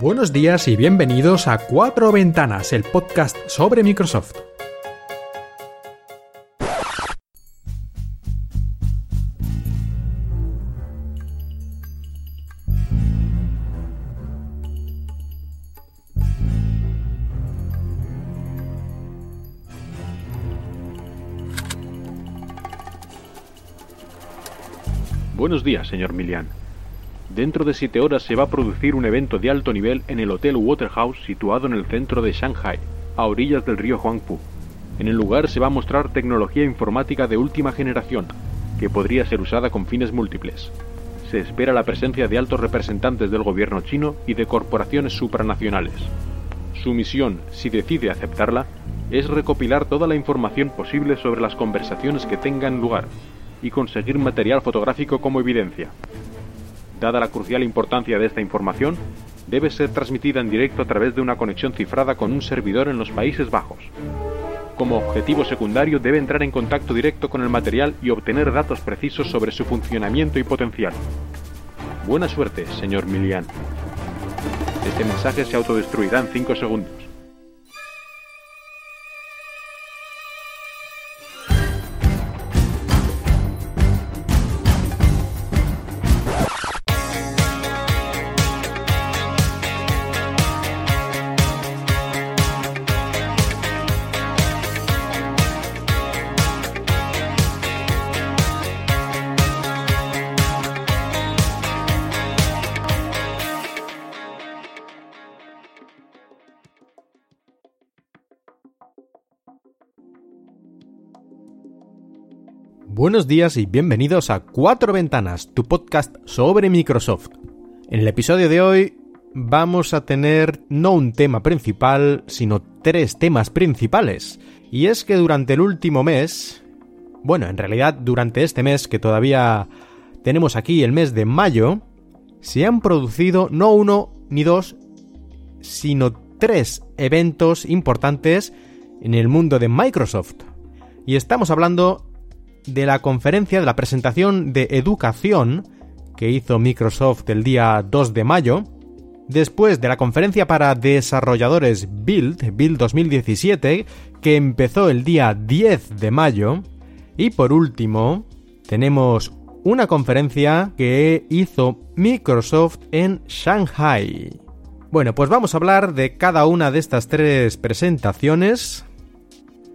Buenos días y bienvenidos a Cuatro Ventanas, el podcast sobre Microsoft. Buenos días, señor Milian. Dentro de siete horas se va a producir un evento de alto nivel en el Hotel Waterhouse situado en el centro de Shanghai, a orillas del río Huangpu. En el lugar se va a mostrar tecnología informática de última generación, que podría ser usada con fines múltiples. Se espera la presencia de altos representantes del gobierno chino y de corporaciones supranacionales. Su misión, si decide aceptarla, es recopilar toda la información posible sobre las conversaciones que tengan lugar y conseguir material fotográfico como evidencia. Dada la crucial importancia de esta información, debe ser transmitida en directo a través de una conexión cifrada con un servidor en los Países Bajos. Como objetivo secundario debe entrar en contacto directo con el material y obtener datos precisos sobre su funcionamiento y potencial. Buena suerte, señor Milian. Este mensaje se autodestruirá en 5 segundos. Buenos días y bienvenidos a Cuatro Ventanas, tu podcast sobre Microsoft. En el episodio de hoy vamos a tener no un tema principal, sino tres temas principales. Y es que durante el último mes, bueno, en realidad durante este mes que todavía tenemos aquí, el mes de mayo, se han producido no uno ni dos, sino tres eventos importantes en el mundo de Microsoft. Y estamos hablando de la conferencia de la presentación de educación que hizo Microsoft el día 2 de mayo, después de la conferencia para desarrolladores Build, Build 2017, que empezó el día 10 de mayo, y por último, tenemos una conferencia que hizo Microsoft en Shanghai. Bueno, pues vamos a hablar de cada una de estas tres presentaciones,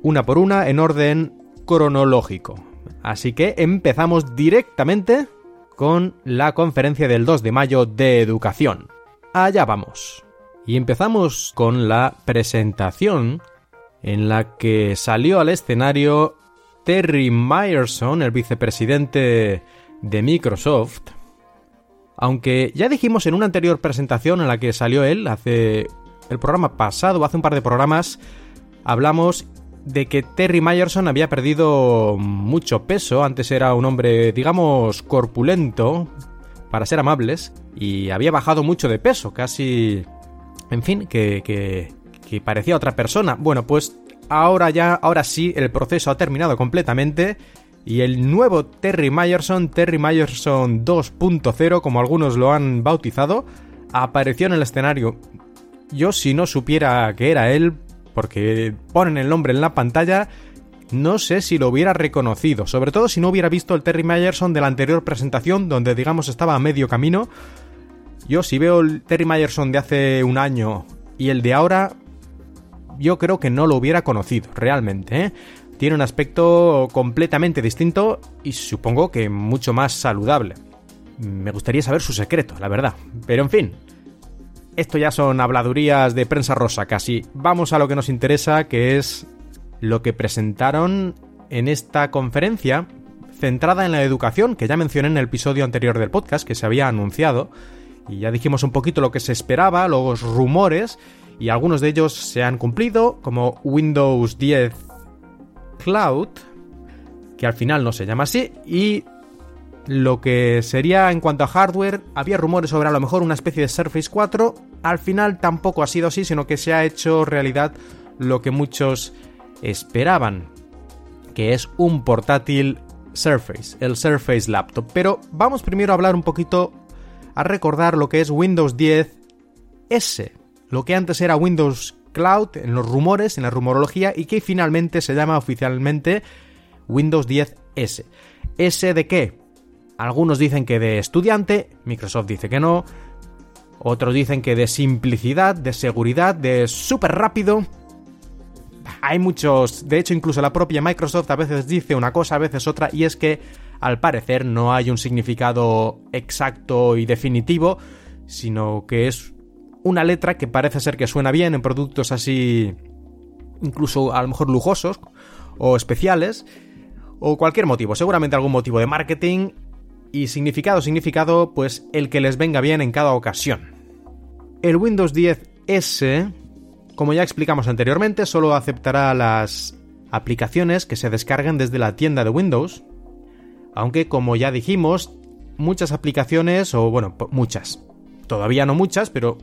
una por una, en orden cronológico. Así que empezamos directamente con la conferencia del 2 de mayo de educación. Allá vamos. Y empezamos con la presentación en la que salió al escenario Terry Myerson, el vicepresidente de Microsoft. Aunque ya dijimos en una anterior presentación en la que salió él, hace el programa pasado, hace un par de programas, hablamos de que Terry Myerson había perdido mucho peso, antes era un hombre, digamos, corpulento, para ser amables, y había bajado mucho de peso, casi... En fin, que, que, que parecía otra persona. Bueno, pues ahora ya, ahora sí, el proceso ha terminado completamente y el nuevo Terry Myerson, Terry Myerson 2.0, como algunos lo han bautizado, apareció en el escenario. Yo si no supiera que era él, porque ponen el nombre en la pantalla, no sé si lo hubiera reconocido, sobre todo si no hubiera visto el Terry Myerson de la anterior presentación, donde digamos estaba a medio camino. Yo si veo el Terry Myerson de hace un año y el de ahora, yo creo que no lo hubiera conocido, realmente. ¿eh? Tiene un aspecto completamente distinto y supongo que mucho más saludable. Me gustaría saber su secreto, la verdad. Pero en fin, esto ya son habladurías de prensa rosa casi. Vamos a lo que nos interesa, que es lo que presentaron en esta conferencia centrada en la educación, que ya mencioné en el episodio anterior del podcast, que se había anunciado. Y ya dijimos un poquito lo que se esperaba, los rumores, y algunos de ellos se han cumplido, como Windows 10 Cloud, que al final no se llama así, y lo que sería en cuanto a hardware, había rumores sobre a lo mejor una especie de Surface 4, al final tampoco ha sido así, sino que se ha hecho realidad lo que muchos esperaban, que es un portátil Surface, el Surface Laptop. Pero vamos primero a hablar un poquito, a recordar lo que es Windows 10 S, lo que antes era Windows Cloud en los rumores, en la rumorología, y que finalmente se llama oficialmente Windows 10S. ¿S de qué? Algunos dicen que de estudiante, Microsoft dice que no, otros dicen que de simplicidad, de seguridad, de súper rápido. Hay muchos, de hecho incluso la propia Microsoft a veces dice una cosa, a veces otra, y es que al parecer no hay un significado exacto y definitivo, sino que es una letra que parece ser que suena bien en productos así, incluso a lo mejor lujosos o especiales, o cualquier motivo, seguramente algún motivo de marketing y significado, significado, pues el que les venga bien en cada ocasión. El Windows 10S, como ya explicamos anteriormente, solo aceptará las aplicaciones que se descarguen desde la tienda de Windows, aunque como ya dijimos, muchas aplicaciones, o bueno, muchas, todavía no muchas, pero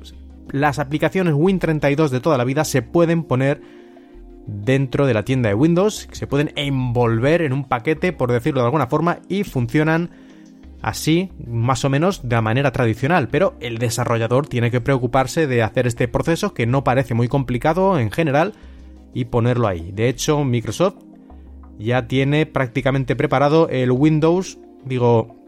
las aplicaciones Win32 de toda la vida se pueden poner dentro de la tienda de Windows, se pueden envolver en un paquete, por decirlo de alguna forma, y funcionan así, más o menos de manera tradicional, pero el desarrollador tiene que preocuparse de hacer este proceso que no parece muy complicado en general y ponerlo ahí. De hecho, Microsoft ya tiene prácticamente preparado el Windows, digo,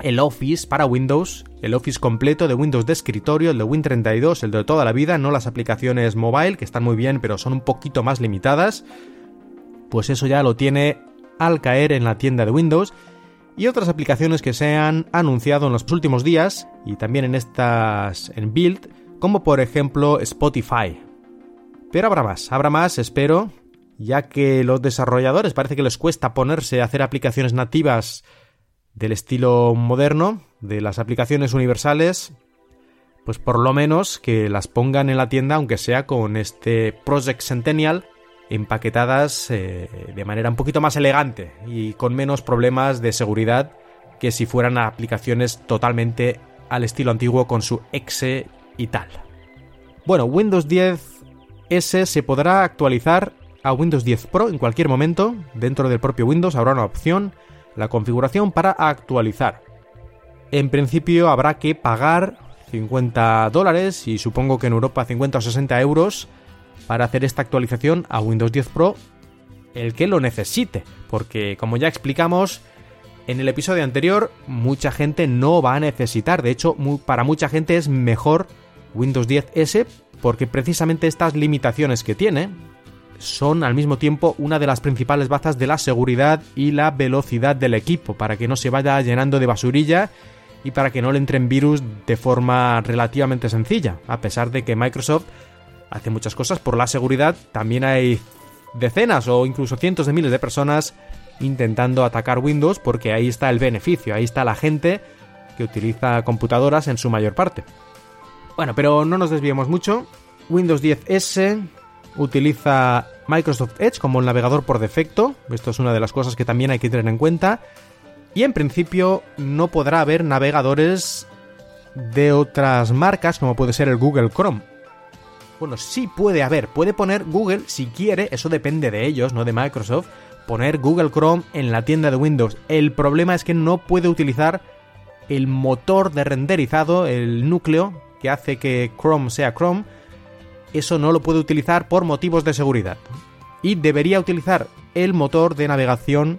el Office para Windows, el Office completo de Windows de escritorio, el de Win32, el de toda la vida, no las aplicaciones mobile, que están muy bien, pero son un poquito más limitadas. Pues eso ya lo tiene al caer en la tienda de Windows y otras aplicaciones que se han anunciado en los últimos días y también en estas en build, como por ejemplo Spotify. Pero habrá más, habrá más, espero, ya que los desarrolladores parece que les cuesta ponerse a hacer aplicaciones nativas del estilo moderno, de las aplicaciones universales, pues por lo menos que las pongan en la tienda, aunque sea con este Project Centennial, empaquetadas eh, de manera un poquito más elegante y con menos problemas de seguridad que si fueran aplicaciones totalmente al estilo antiguo con su exe y tal. Bueno, Windows 10 S se podrá actualizar a Windows 10 Pro en cualquier momento. Dentro del propio Windows habrá una opción, la configuración para actualizar. En principio habrá que pagar 50 dólares y supongo que en Europa 50 o 60 euros para hacer esta actualización a Windows 10 Pro el que lo necesite, porque como ya explicamos en el episodio anterior, mucha gente no va a necesitar, de hecho para mucha gente es mejor Windows 10S porque precisamente estas limitaciones que tiene son al mismo tiempo una de las principales bazas de la seguridad y la velocidad del equipo, para que no se vaya llenando de basurilla y para que no le entren virus de forma relativamente sencilla, a pesar de que Microsoft hace muchas cosas por la seguridad, también hay decenas o incluso cientos de miles de personas intentando atacar Windows porque ahí está el beneficio, ahí está la gente que utiliza computadoras en su mayor parte. Bueno, pero no nos desviemos mucho. Windows 10S utiliza Microsoft Edge como el navegador por defecto, esto es una de las cosas que también hay que tener en cuenta, y en principio no podrá haber navegadores de otras marcas como puede ser el Google Chrome. Bueno, sí puede haber, puede poner Google si quiere, eso depende de ellos, no de Microsoft, poner Google Chrome en la tienda de Windows. El problema es que no puede utilizar el motor de renderizado, el núcleo que hace que Chrome sea Chrome, eso no lo puede utilizar por motivos de seguridad. Y debería utilizar el motor de navegación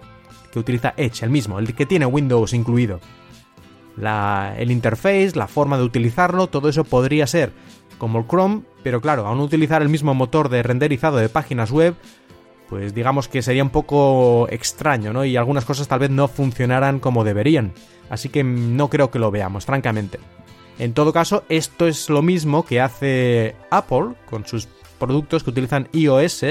que utiliza Edge, el mismo, el que tiene Windows incluido. La, el interface, la forma de utilizarlo, todo eso podría ser como el Chrome, pero claro, aún utilizar el mismo motor de renderizado de páginas web, pues digamos que sería un poco extraño, ¿no? Y algunas cosas tal vez no funcionaran como deberían. Así que no creo que lo veamos, francamente. En todo caso, esto es lo mismo que hace Apple con sus productos que utilizan iOS.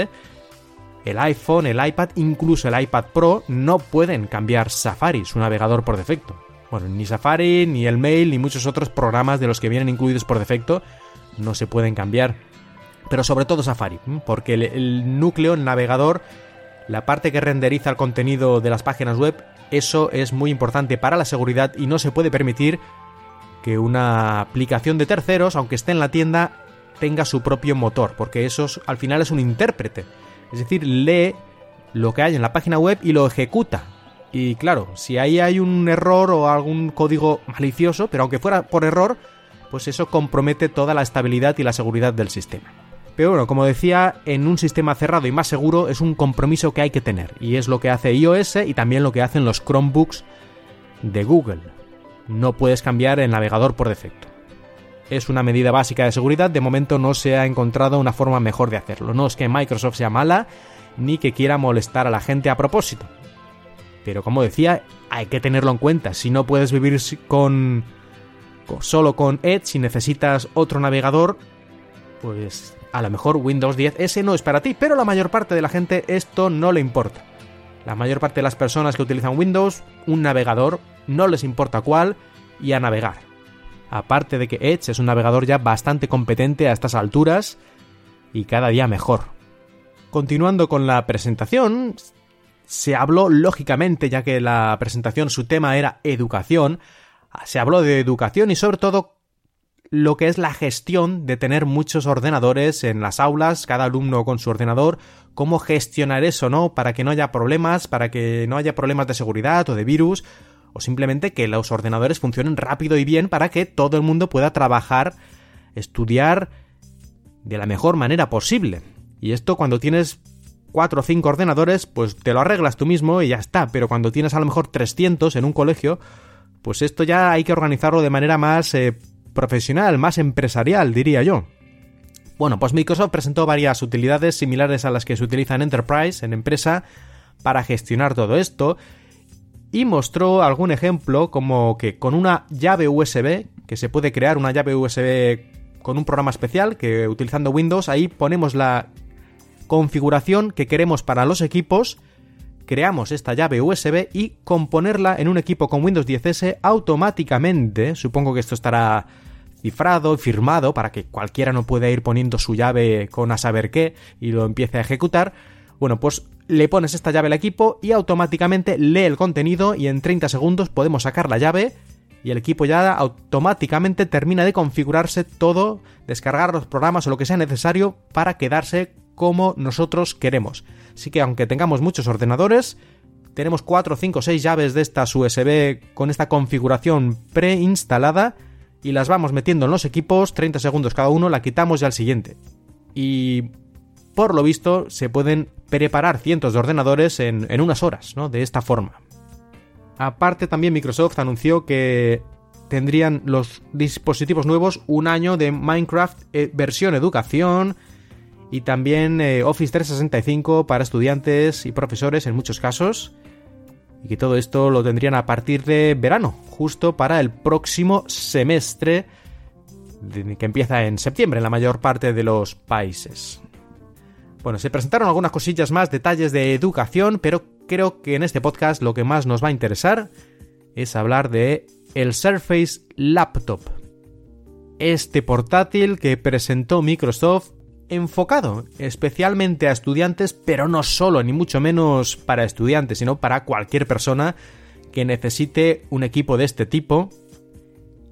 El iPhone, el iPad, incluso el iPad Pro no pueden cambiar Safari, su navegador por defecto. Bueno, ni Safari, ni el Mail, ni muchos otros programas de los que vienen incluidos por defecto no se pueden cambiar. Pero sobre todo Safari, porque el, núcleo, el navegador, la parte que renderiza el contenido de las páginas web, eso es muy importante para la seguridad y no se puede permitir que una aplicación de terceros, aunque esté en la tienda, tenga su propio motor, porque eso al final es un intérprete. Es decir, lee lo que hay en la página web y lo ejecuta. Y claro, si ahí hay un error o algún código malicioso, pero aunque fuera por error, pues eso compromete toda la estabilidad y la seguridad del sistema. Pero bueno, como decía, en un sistema cerrado y más seguro es un compromiso que hay que tener, y es lo que hace iOS y también lo que hacen los Chromebooks de Google. No puedes cambiar el navegador por defecto. Es una medida básica de seguridad, de momento no se ha encontrado una forma mejor de hacerlo. No es que Microsoft sea mala, ni que quiera molestar a la gente a propósito. Pero como decía, hay que tenerlo en cuenta. Si no puedes vivir con solo con Edge, si necesitas otro navegador, pues a lo mejor Windows 10S no es para ti, pero la mayor parte de la gente esto no le importa. La mayor parte de las personas que utilizan Windows, un navegador, no les importa cuál, y a navegar. Aparte de que Edge es un navegador ya bastante competente a estas alturas y cada día mejor. Continuando con la presentación, se habló lógicamente, ya que la presentación su tema era educación, se habló de educación y sobre todo lo que es la gestión de tener muchos ordenadores en las aulas, cada alumno con su ordenador, cómo gestionar eso, ¿no? Para que no haya problemas, para que no haya problemas de seguridad o de virus, o simplemente que los ordenadores funcionen rápido y bien para que todo el mundo pueda trabajar, estudiar de la mejor manera posible. Y esto cuando tienes 4 o 5 ordenadores, pues te lo arreglas tú mismo y ya está, pero cuando tienes a lo mejor 300 en un colegio, pues esto ya hay que organizarlo de manera más eh, profesional, más empresarial, diría yo. Bueno, pues Microsoft presentó varias utilidades similares a las que se utilizan en Enterprise, en empresa, para gestionar todo esto, y mostró algún ejemplo como que con una llave USB, que se puede crear una llave USB con un programa especial, que utilizando Windows, ahí ponemos la configuración que queremos para los equipos, creamos esta llave USB y componerla en un equipo con Windows 10S automáticamente, supongo que esto estará cifrado y firmado para que cualquiera no pueda ir poniendo su llave con a saber qué y lo empiece a ejecutar, bueno, pues le pones esta llave al equipo y automáticamente lee el contenido y en 30 segundos podemos sacar la llave y el equipo ya automáticamente termina de configurarse todo, descargar los programas o lo que sea necesario para quedarse como nosotros queremos. Así que aunque tengamos muchos ordenadores, tenemos 4, 5, 6 llaves de estas USB con esta configuración preinstalada y las vamos metiendo en los equipos, 30 segundos cada uno, la quitamos ya al siguiente. Y por lo visto se pueden preparar cientos de ordenadores en, unas horas, ¿no? De esta forma. Aparte también Microsoft anunció que tendrían los dispositivos nuevos un año de Minecraft eh, versión educación y también eh, Office 365 para estudiantes y profesores en muchos casos. Y que todo esto lo tendrían a partir de verano, justo para el próximo semestre que empieza en septiembre en la mayor parte de los países. Bueno, se presentaron algunas cosillas más, detalles de educación, pero creo que en este podcast lo que más nos va a interesar es hablar de el Surface Laptop. Este portátil que presentó Microsoft enfocado especialmente a estudiantes, pero no solo ni mucho menos para estudiantes, sino para cualquier persona que necesite un equipo de este tipo.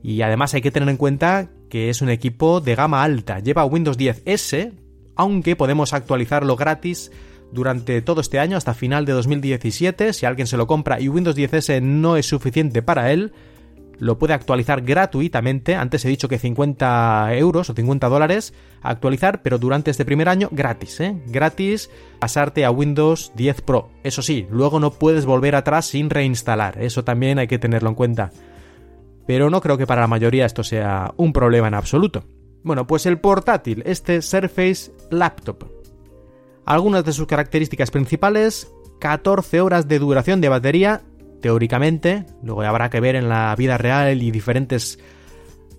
Y además hay que tener en cuenta que es un equipo de gama alta, lleva Windows 10S, aunque podemos actualizarlo gratis durante todo este año hasta final de 2017. Si alguien se lo compra y Windows 10S no es suficiente para él, lo puede actualizar gratuitamente. Antes he dicho que 50 euros o 50 dólares a actualizar, pero durante este primer año gratis, ¿eh? Gratis pasarte a Windows 10 Pro. Eso sí, luego no puedes volver atrás sin reinstalar. Eso también hay que tenerlo en cuenta. Pero no creo que para la mayoría esto sea un problema en absoluto. Bueno, pues el portátil, este Surface Laptop. Algunas de sus características principales, 14 horas de duración de batería, teóricamente, luego habrá que ver en la vida real y diferentes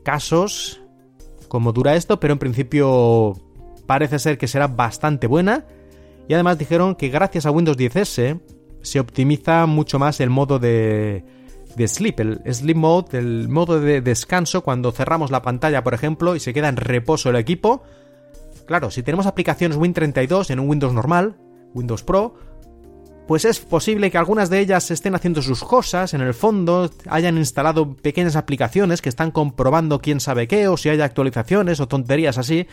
casos cómo dura esto, pero en principio parece ser que será bastante buena. Y además dijeron que gracias a Windows 10S se optimiza mucho más el modo de, de sleep, el sleep mode, el modo de descanso cuando cerramos la pantalla, por ejemplo, y se queda en reposo el equipo. Claro, si tenemos aplicaciones Win32 en un Windows normal, Windows Pro, pues es posible que algunas de ellas estén haciendo sus cosas, en el fondo hayan instalado pequeñas aplicaciones que están comprobando quién sabe qué, o si hay actualizaciones o tonterías así,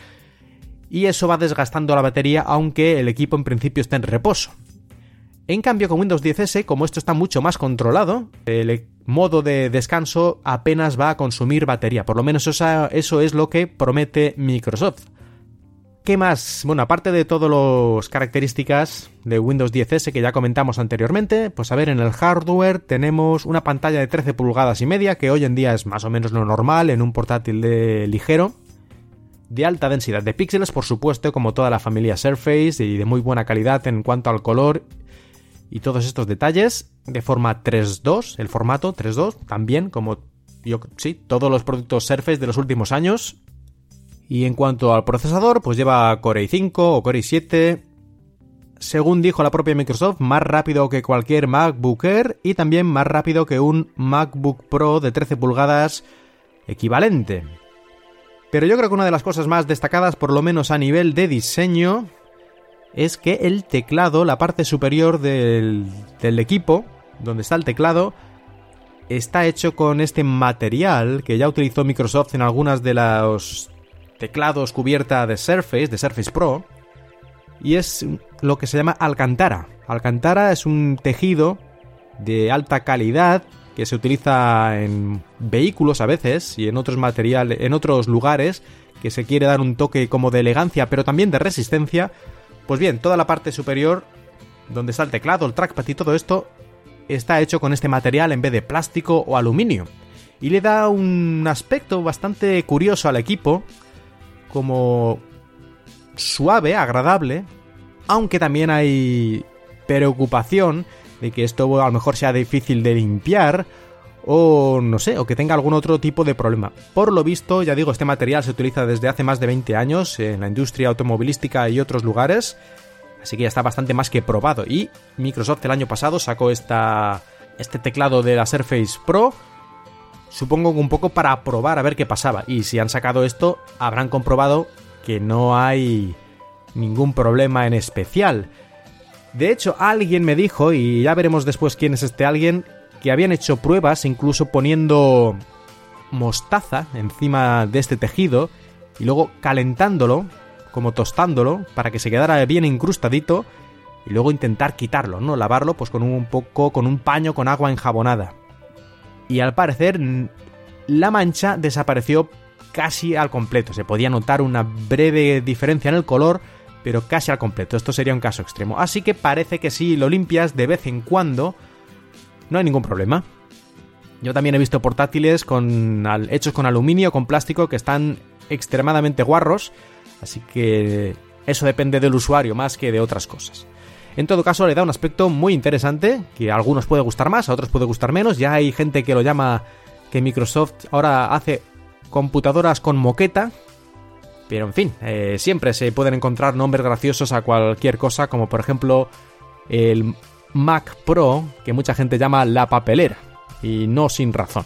y eso va desgastando la batería aunque el equipo en principio esté en reposo. En cambio, con Windows 10S, como esto está mucho más controlado, el modo de descanso apenas va a consumir batería. Por lo menos eso, eso es lo que promete Microsoft. ¿Qué más? Bueno, aparte de todas las características de Windows 10S que ya comentamos anteriormente, pues a ver, en el hardware tenemos una pantalla de 13 pulgadas y media, que hoy en día es más o menos lo normal en un portátil de ligero, de alta densidad de píxeles, por supuesto, como toda la familia Surface, y de muy buena calidad en cuanto al color y todos estos detalles, de forma 3.2, el formato 3.2, también como yo, sí, todos los productos Surface de los últimos años, y en cuanto al procesador, pues lleva Core i5 o Core i7. Según dijo la propia Microsoft, más rápido que cualquier MacBook Air y también más rápido que un MacBook Pro de 13 pulgadas equivalente. Pero yo creo que una de las cosas más destacadas, por lo menos a nivel de diseño, es que el teclado, la parte superior del, del equipo, donde está el teclado, está hecho con este material que ya utilizó Microsoft en algunas de las teclados cubierta de Surface, de Surface Pro, y es lo que se llama alcantara. Alcantara es un tejido de alta calidad que se utiliza en vehículos a veces y en otros materiales, en otros lugares que se quiere dar un toque como de elegancia, pero también de resistencia. Pues bien, toda la parte superior donde está el teclado, el trackpad y todo esto está hecho con este material en vez de plástico o aluminio. Y le da un aspecto bastante curioso al equipo, como suave, agradable, aunque también hay preocupación de que esto a lo mejor sea difícil de limpiar o no sé, o que tenga algún otro tipo de problema. Por lo visto, ya digo, este material se utiliza desde hace más de 20 años en la industria automovilística y otros lugares, así que ya está bastante más que probado. Y Microsoft el año pasado sacó esta, este teclado de la Surface Pro supongo que un poco para probar a ver qué pasaba. Y si han sacado esto, habrán comprobado que no hay ningún problema en especial. De hecho, alguien me dijo, y ya veremos después quién es este alguien, que habían hecho pruebas incluso poniendo mostaza encima de este tejido y luego calentándolo, como tostándolo, para que se quedara bien incrustadito y luego intentar quitarlo, ¿no? Lavarlo pues con un poco, con un paño con agua enjabonada y al parecer la mancha desapareció casi al completo. Se podía notar una breve diferencia en el color, pero casi al completo. Esto sería un caso extremo. Así que parece que si lo limpias de vez en cuando, no hay ningún problema. Yo también he visto portátiles con, hechos con aluminio, con plástico, que están extremadamente guarros. Así que eso depende del usuario más que de otras cosas. En todo caso, le da un aspecto muy interesante, que a algunos puede gustar más, a otros puede gustar menos. Ya hay gente que lo llama que Microsoft ahora hace computadoras con moqueta. Pero en fin, eh, siempre se pueden encontrar nombres graciosos a cualquier cosa, como por ejemplo el Mac Pro, que mucha gente llama la papelera, y no sin razón.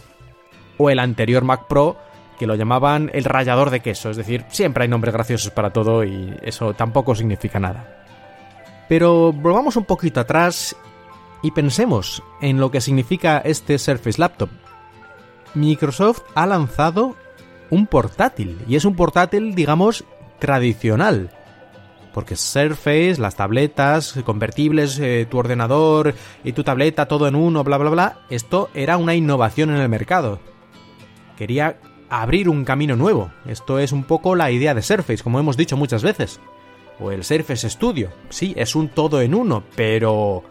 O el anterior Mac Pro, que lo llamaban el rallador de queso, es decir, siempre hay nombres graciosos para todo y eso tampoco significa nada. Pero volvamos un poquito atrás y pensemos en lo que significa este Surface Laptop. Microsoft ha lanzado un portátil, y es un portátil, digamos, tradicional. Porque Surface, las tabletas convertibles, eh, tu ordenador y tu tableta, todo en uno, bla, bla, bla, esto era una innovación en el mercado. Quería abrir un camino nuevo. Esto es un poco la idea de Surface, como hemos dicho muchas veces o el Surface Studio. Sí, es un todo en uno, pero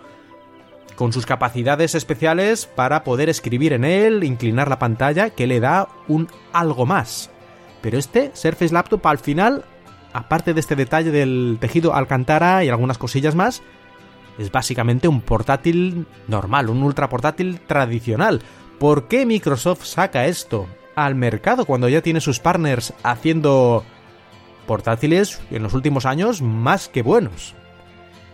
con sus capacidades especiales para poder escribir en él, inclinar la pantalla, que le da un algo más. Pero este Surface Laptop al final, aparte de este detalle del tejido alcantara y algunas cosillas más, es básicamente un portátil normal, un ultra portátil tradicional. ¿Por qué Microsoft saca esto al mercado cuando ya tiene sus partners haciendo portátiles en los últimos años más que buenos.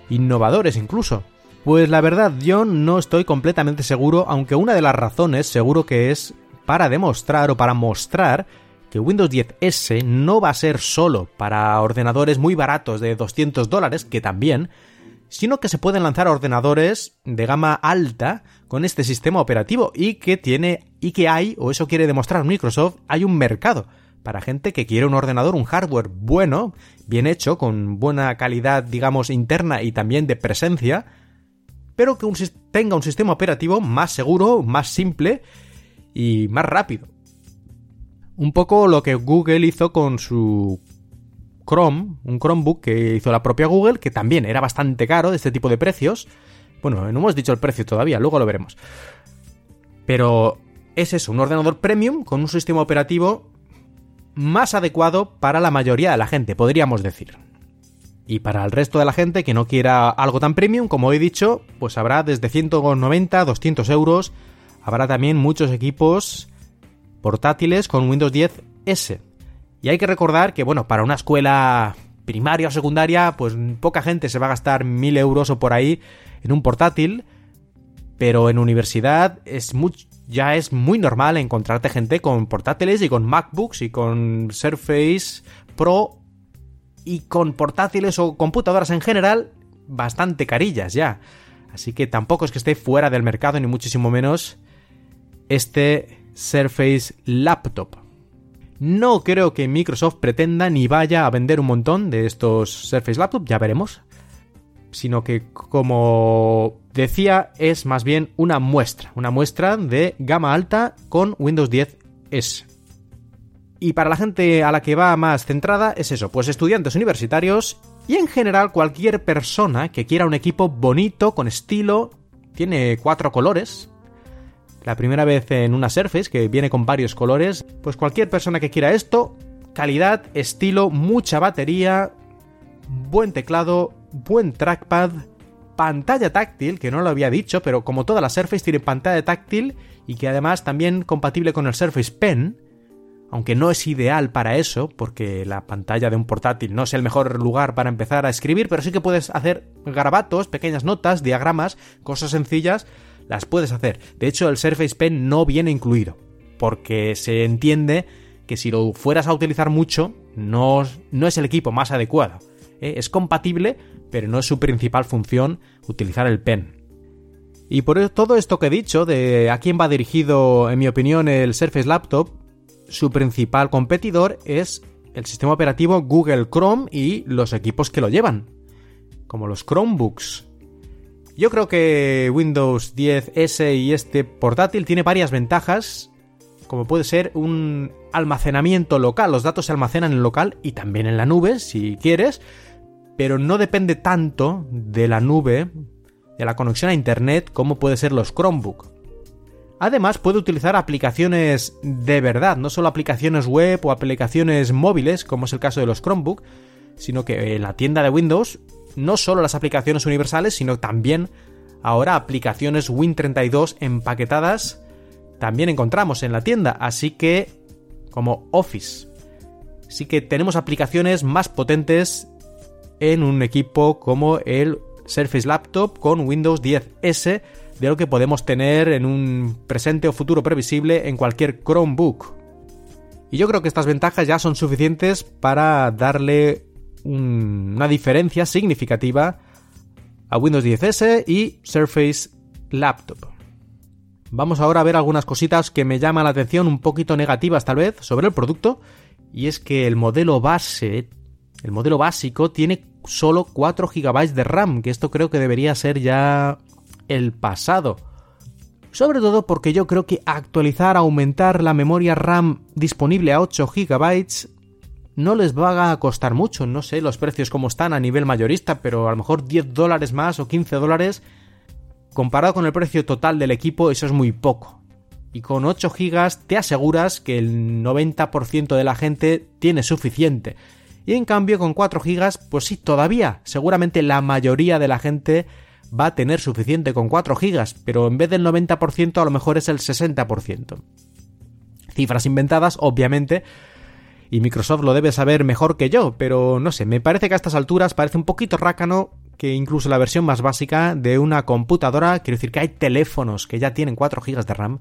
Innovadores incluso. Pues la verdad yo no estoy completamente seguro, aunque una de las razones seguro que es para demostrar o para mostrar que Windows 10S no va a ser solo para ordenadores muy baratos de 200 dólares, que también, sino que se pueden lanzar ordenadores de gama alta con este sistema operativo y que tiene y que hay, o eso quiere demostrar Microsoft, hay un mercado para gente que quiere un ordenador, un hardware bueno, bien hecho, con buena calidad, digamos, interna y también de presencia, pero que tenga un sistema operativo más seguro, más simple y más rápido. Un poco lo que Google hizo con su Chrome, un Chromebook que hizo la propia Google, que también era bastante caro de este tipo de precios. Bueno, no hemos dicho el precio todavía, luego lo veremos. Pero es eso, un ordenador premium con un sistema operativo más adecuado para la mayoría de la gente, podríamos decir. Y para el resto de la gente que no quiera algo tan premium, como he dicho, pues habrá desde 190 a 200 euros. Habrá también muchos equipos portátiles con Windows 10 S. Y hay que recordar que, bueno, para una escuela primaria o secundaria, pues poca gente se va a gastar 1000 euros o por ahí en un portátil. Pero en universidad es ya es muy normal encontrarte gente con portátiles y con MacBooks y con Surface Pro y con portátiles o computadoras en general bastante carillas ya. Así que tampoco es que esté fuera del mercado, ni muchísimo menos este Surface Laptop. No creo que Microsoft pretenda ni vaya a vender un montón de estos Surface Laptop, ya veremos. Sino que, como decía, es más bien una muestra, una muestra de gama alta con Windows 10 S. Y para la gente a la que va más centrada es eso, pues estudiantes universitarios y en general cualquier persona que quiera un equipo bonito, con estilo, tiene cuatro colores. La primera vez en una Surface que viene con varios colores, pues cualquier persona que quiera esto, calidad, estilo, mucha batería, buen teclado, buen trackpad, pantalla táctil, que no lo había dicho, pero como todas las Surface tiene pantalla táctil y que además también compatible con el Surface Pen, aunque no es ideal para eso, porque la pantalla de un portátil no es el mejor lugar para empezar a escribir, pero sí que puedes hacer garabatos, pequeñas notas, diagramas, cosas sencillas, las puedes hacer. De hecho, el Surface Pen no viene incluido, porque se entiende que si lo fueras a utilizar mucho, no, no es el equipo más adecuado. ¿eh? Es compatible, pero no es su principal función utilizar el pen. Y por todo esto que he dicho, de a quién va dirigido, en mi opinión, el Surface Laptop, su principal competidor es el sistema operativo Google Chrome y los equipos que lo llevan, como los Chromebooks. Yo creo que Windows 10S y este portátil tiene varias ventajas, como puede ser un almacenamiento local, los datos se almacenan en local y también en la nube, si quieres, pero no depende tanto de la nube, de la conexión a Internet, como puede ser los Chromebook. Además, puede utilizar aplicaciones de verdad, no solo aplicaciones web o aplicaciones móviles, como es el caso de los Chromebook, sino que en la tienda de Windows, no solo las aplicaciones universales, sino también ahora aplicaciones Win32 empaquetadas también encontramos en la tienda, así que como Office. Así que tenemos aplicaciones más potentes en un equipo como el Surface Laptop con Windows 10S de lo que podemos tener en un presente o futuro previsible en cualquier Chromebook. Y yo creo que estas ventajas ya son suficientes para darle una diferencia significativa a Windows 10S y Surface Laptop. Vamos ahora a ver algunas cositas que me llaman la atención, un poquito negativas tal vez, sobre el producto. Y es que el modelo base, el modelo básico, tiene solo 4 GB de RAM, que esto creo que debería ser ya el pasado. Sobre todo porque yo creo que actualizar, aumentar la memoria RAM disponible a 8 GB no les va a costar mucho. No sé los precios como están a nivel mayorista, pero a lo mejor 10 dólares más o 15 dólares. Comparado con el precio total del equipo, eso es muy poco. Y con 8 GB te aseguras que el 90% de la gente tiene suficiente. Y en cambio con 4 GB, pues sí, todavía, seguramente la mayoría de la gente va a tener suficiente con 4 GB, pero en vez del 90% a lo mejor es el 60%. Cifras inventadas, obviamente, y Microsoft lo debe saber mejor que yo, pero no sé, me parece que a estas alturas parece un poquito rácano que incluso la versión más básica de una computadora, quiero decir que hay teléfonos que ya tienen 4 GB de RAM,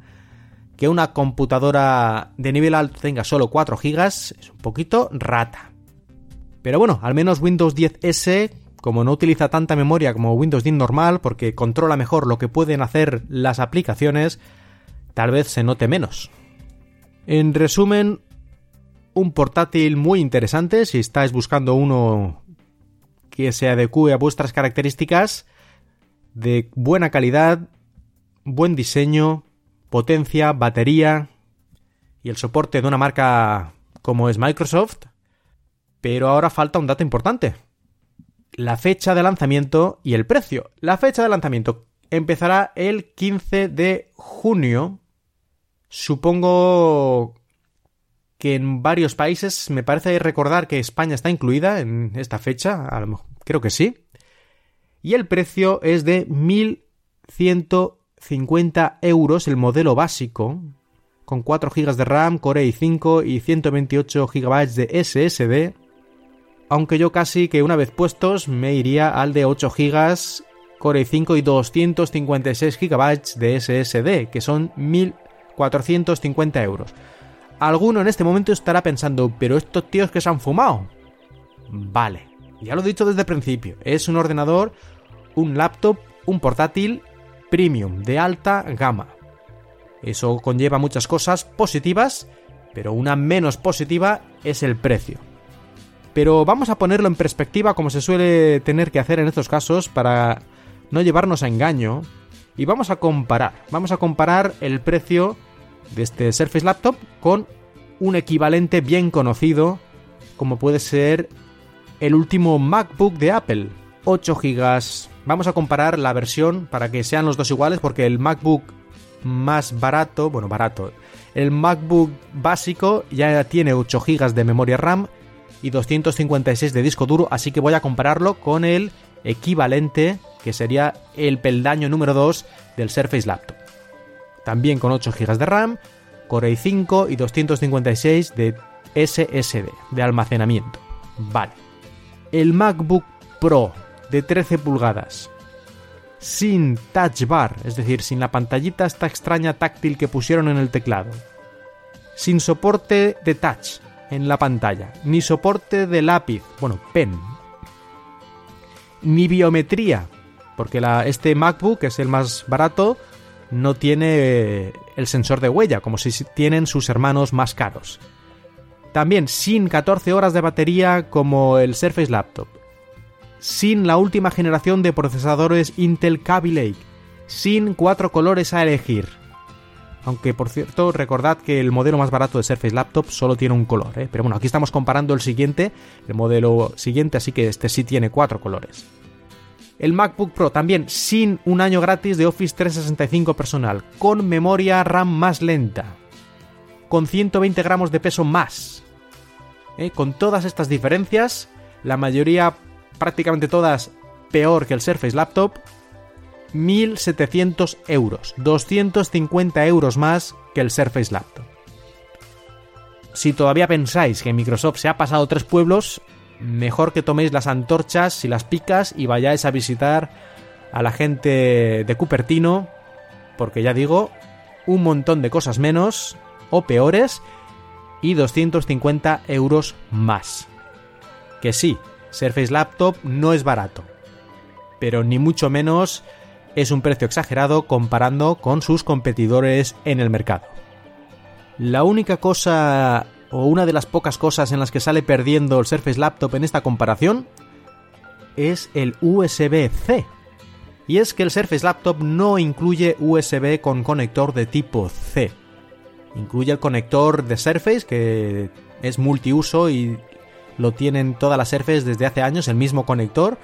que una computadora de nivel alto tenga solo 4 GB es un poquito rata. Pero bueno, al menos Windows 10S como no utiliza tanta memoria como Windows 10 normal, porque controla mejor lo que pueden hacer las aplicaciones, tal vez se note menos. En resumen, un portátil muy interesante si estáis buscando uno que se adecue a vuestras características, de buena calidad, buen diseño, potencia, batería y el soporte de una marca como es Microsoft. Pero ahora falta un dato importante. La fecha de lanzamiento y el precio. La fecha de lanzamiento empezará el 15 de junio. Supongo que en varios países, me parece recordar que España está incluida en esta fecha, creo que sí. Y el precio es de 1.150 euros el modelo básico, con 4 GB de RAM, Core i5 y 128 GB de SSD. Aunque yo casi que una vez puestos me iría al de 8 GB, Core i5 y 256 GB de SSD, que son 1.450 euros. Alguno en este momento estará pensando, pero estos tíos que se han fumado. Vale, ya lo he dicho desde el principio, es un ordenador, un laptop, un portátil premium de alta gama. Eso conlleva muchas cosas positivas, pero una menos positiva es el precio. Pero vamos a ponerlo en perspectiva como se suele tener que hacer en estos casos para no llevarnos a engaño y vamos a comparar, vamos a comparar el precio de este Surface Laptop con un equivalente bien conocido como puede ser el último MacBook de Apple, 8 GB. Vamos a comparar la versión para que sean los dos iguales porque el MacBook más barato, bueno, barato, el MacBook básico ya tiene 8 GB de memoria RAM y 256 de disco duro, así que voy a compararlo con el equivalente que sería el peldaño número 2 del Surface Laptop también con 8 GB de RAM, Core i5 y 256 de SSD, de almacenamiento. Vale. El MacBook Pro de 13 pulgadas, sin touch bar, es decir, sin la pantallita esta extraña táctil que pusieron en el teclado, sin soporte de touch en la pantalla, ni soporte de lápiz, bueno, pen, ni biometría, porque este MacBook es el más barato, no tiene el sensor de huella, como si tienen sus hermanos más caros. También sin 14 horas de batería como el Surface Laptop. Sin la última generación de procesadores Intel Kaby Lake. Sin cuatro colores a elegir. Aunque por cierto, recordad que el modelo más barato de Surface Laptop solo tiene un color, ¿eh? pero bueno, aquí estamos comparando el siguiente, el modelo siguiente, así que este sí tiene cuatro colores. El MacBook Pro también sin un año gratis de Office 365 personal, con memoria RAM más lenta, con 120 gramos de peso más. ¿Eh? Con todas estas diferencias, la mayoría, prácticamente todas, peor que el Surface Laptop, 1.700 euros, 250 euros más que el Surface Laptop. Si todavía pensáis que Microsoft se ha pasado tres pueblos, mejor que toméis las antorchas y las picas y vayáis a visitar a la gente de Cupertino, porque ya digo, un montón de cosas menos o peores y 250 euros más. Que sí, Surface Laptop no es barato, pero ni mucho menos es un precio exagerado comparando con sus competidores en el mercado. La única cosa o una de las pocas cosas en las que sale perdiendo el Surface Laptop en esta comparación es el USB-C. Y es que el Surface Laptop no incluye USB con conector de tipo C. Incluye el conector de Surface que es multiuso y lo tienen todas las Surface desde hace años, el mismo conector.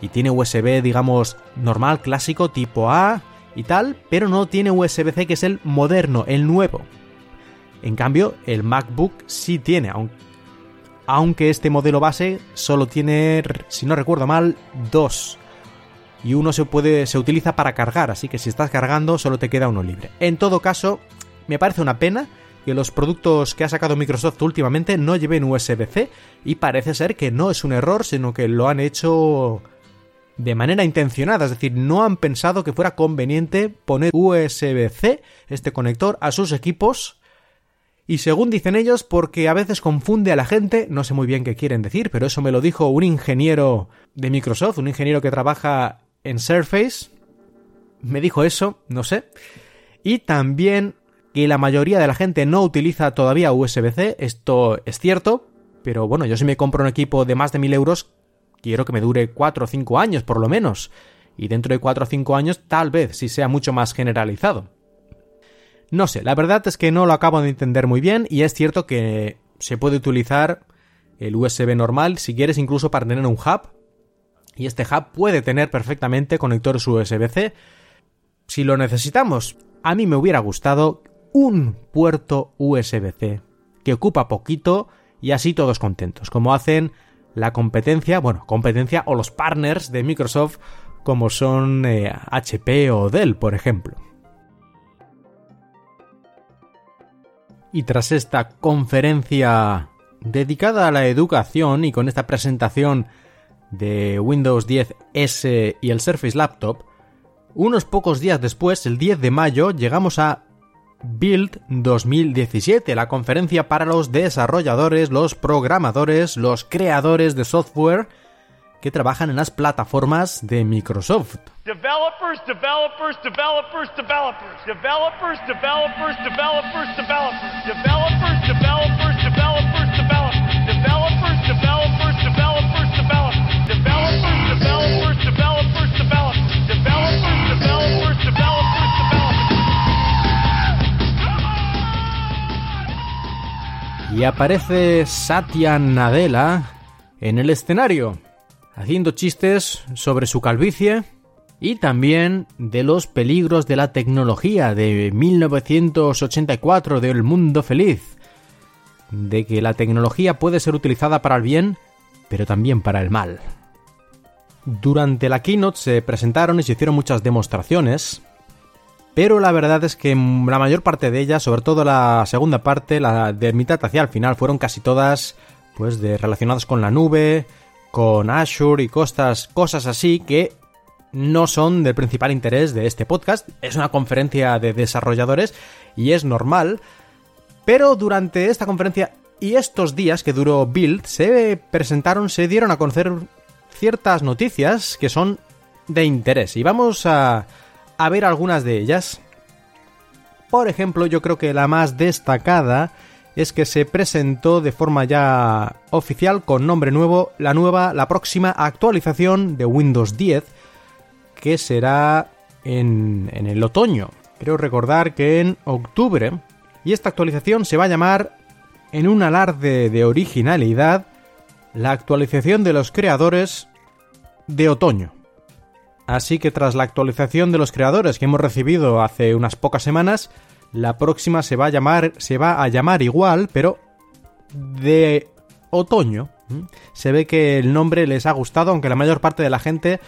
Y tiene USB, digamos, normal, clásico, tipo A y tal, pero no tiene USB-C que es el moderno, el nuevo. En cambio, el MacBook sí tiene, aunque este modelo base solo tiene, si no recuerdo mal, dos. Y uno se puede se utiliza para cargar, así que si estás cargando solo te queda uno libre. En todo caso, me parece una pena que los productos que ha sacado Microsoft últimamente no lleven USB-C y parece ser que no es un error, sino que lo han hecho de manera intencionada, es decir, no han pensado que fuera conveniente poner USB-C, este conector, a sus equipos y según dicen ellos, porque a veces confunde a la gente, no sé muy bien qué quieren decir, pero eso me lo dijo un ingeniero de Microsoft, un ingeniero que trabaja en Surface, me dijo eso, no sé. Y también que la mayoría de la gente no utiliza todavía USB-C, esto es cierto, pero bueno, yo si me compro un equipo de más de 1000 euros, quiero que me dure 4 o 5 años por lo menos. y dentro de 4 o 5 años tal vez sí sea mucho más generalizado. No sé, la verdad es que no lo acabo de entender muy bien y es cierto que se puede utilizar el USB normal si quieres incluso para tener un hub y este hub puede tener perfectamente conectores USB-C si lo necesitamos. A mí me hubiera gustado un puerto USB-C que ocupa poquito y así todos contentos, como hacen la competencia, bueno, competencia o los partners de Microsoft como son HP eh, o Dell, por ejemplo. Y tras esta conferencia dedicada a la educación y con esta presentación de Windows 10 S y el Surface Laptop, unos pocos días después, el 10 de mayo, llegamos a Build 2017, la conferencia para los desarrolladores, los programadores, los creadores de software que trabajan en las plataformas de Microsoft. Developers, developers, developers, developers. Developers, developers, developers, developers. Developers, developers, developers, developers. Developers, developers, developers, developers. Developers, developers, Y aparece Satya Nadella en el escenario haciendo chistes sobre su calvicie y también de los peligros de la tecnología de 1984 del mundo feliz, de que la tecnología puede ser utilizada para el bien, pero también para el mal. Durante la keynote se presentaron y se hicieron muchas demostraciones, pero la verdad es que la mayor parte de ellas, sobre todo la segunda parte, la de mitad hacia el final, fueron casi todas pues de relacionadas con la nube, con Azure y cosas, cosas así que no son del principal interés de este podcast. Es una conferencia de desarrolladores y es normal. Pero durante esta conferencia y estos días que duró Build, se presentaron, se dieron a conocer ciertas noticias que son de interés. Y vamos a, a ver algunas de ellas. Por ejemplo, yo creo que la más destacada es que se presentó de forma ya oficial con nombre nuevo la nueva, la próxima actualización de Windows 10 que será en, en el otoño. Creo recordar que en octubre. Y esta actualización se va a llamar, en un alarde de originalidad, la actualización de los creadores de otoño. Así que tras la actualización de los creadores que hemos recibido hace unas pocas semanas, la próxima se va a llamar, igual, pero de otoño. Se ve que el nombre les ha gustado, aunque la mayor parte de la gente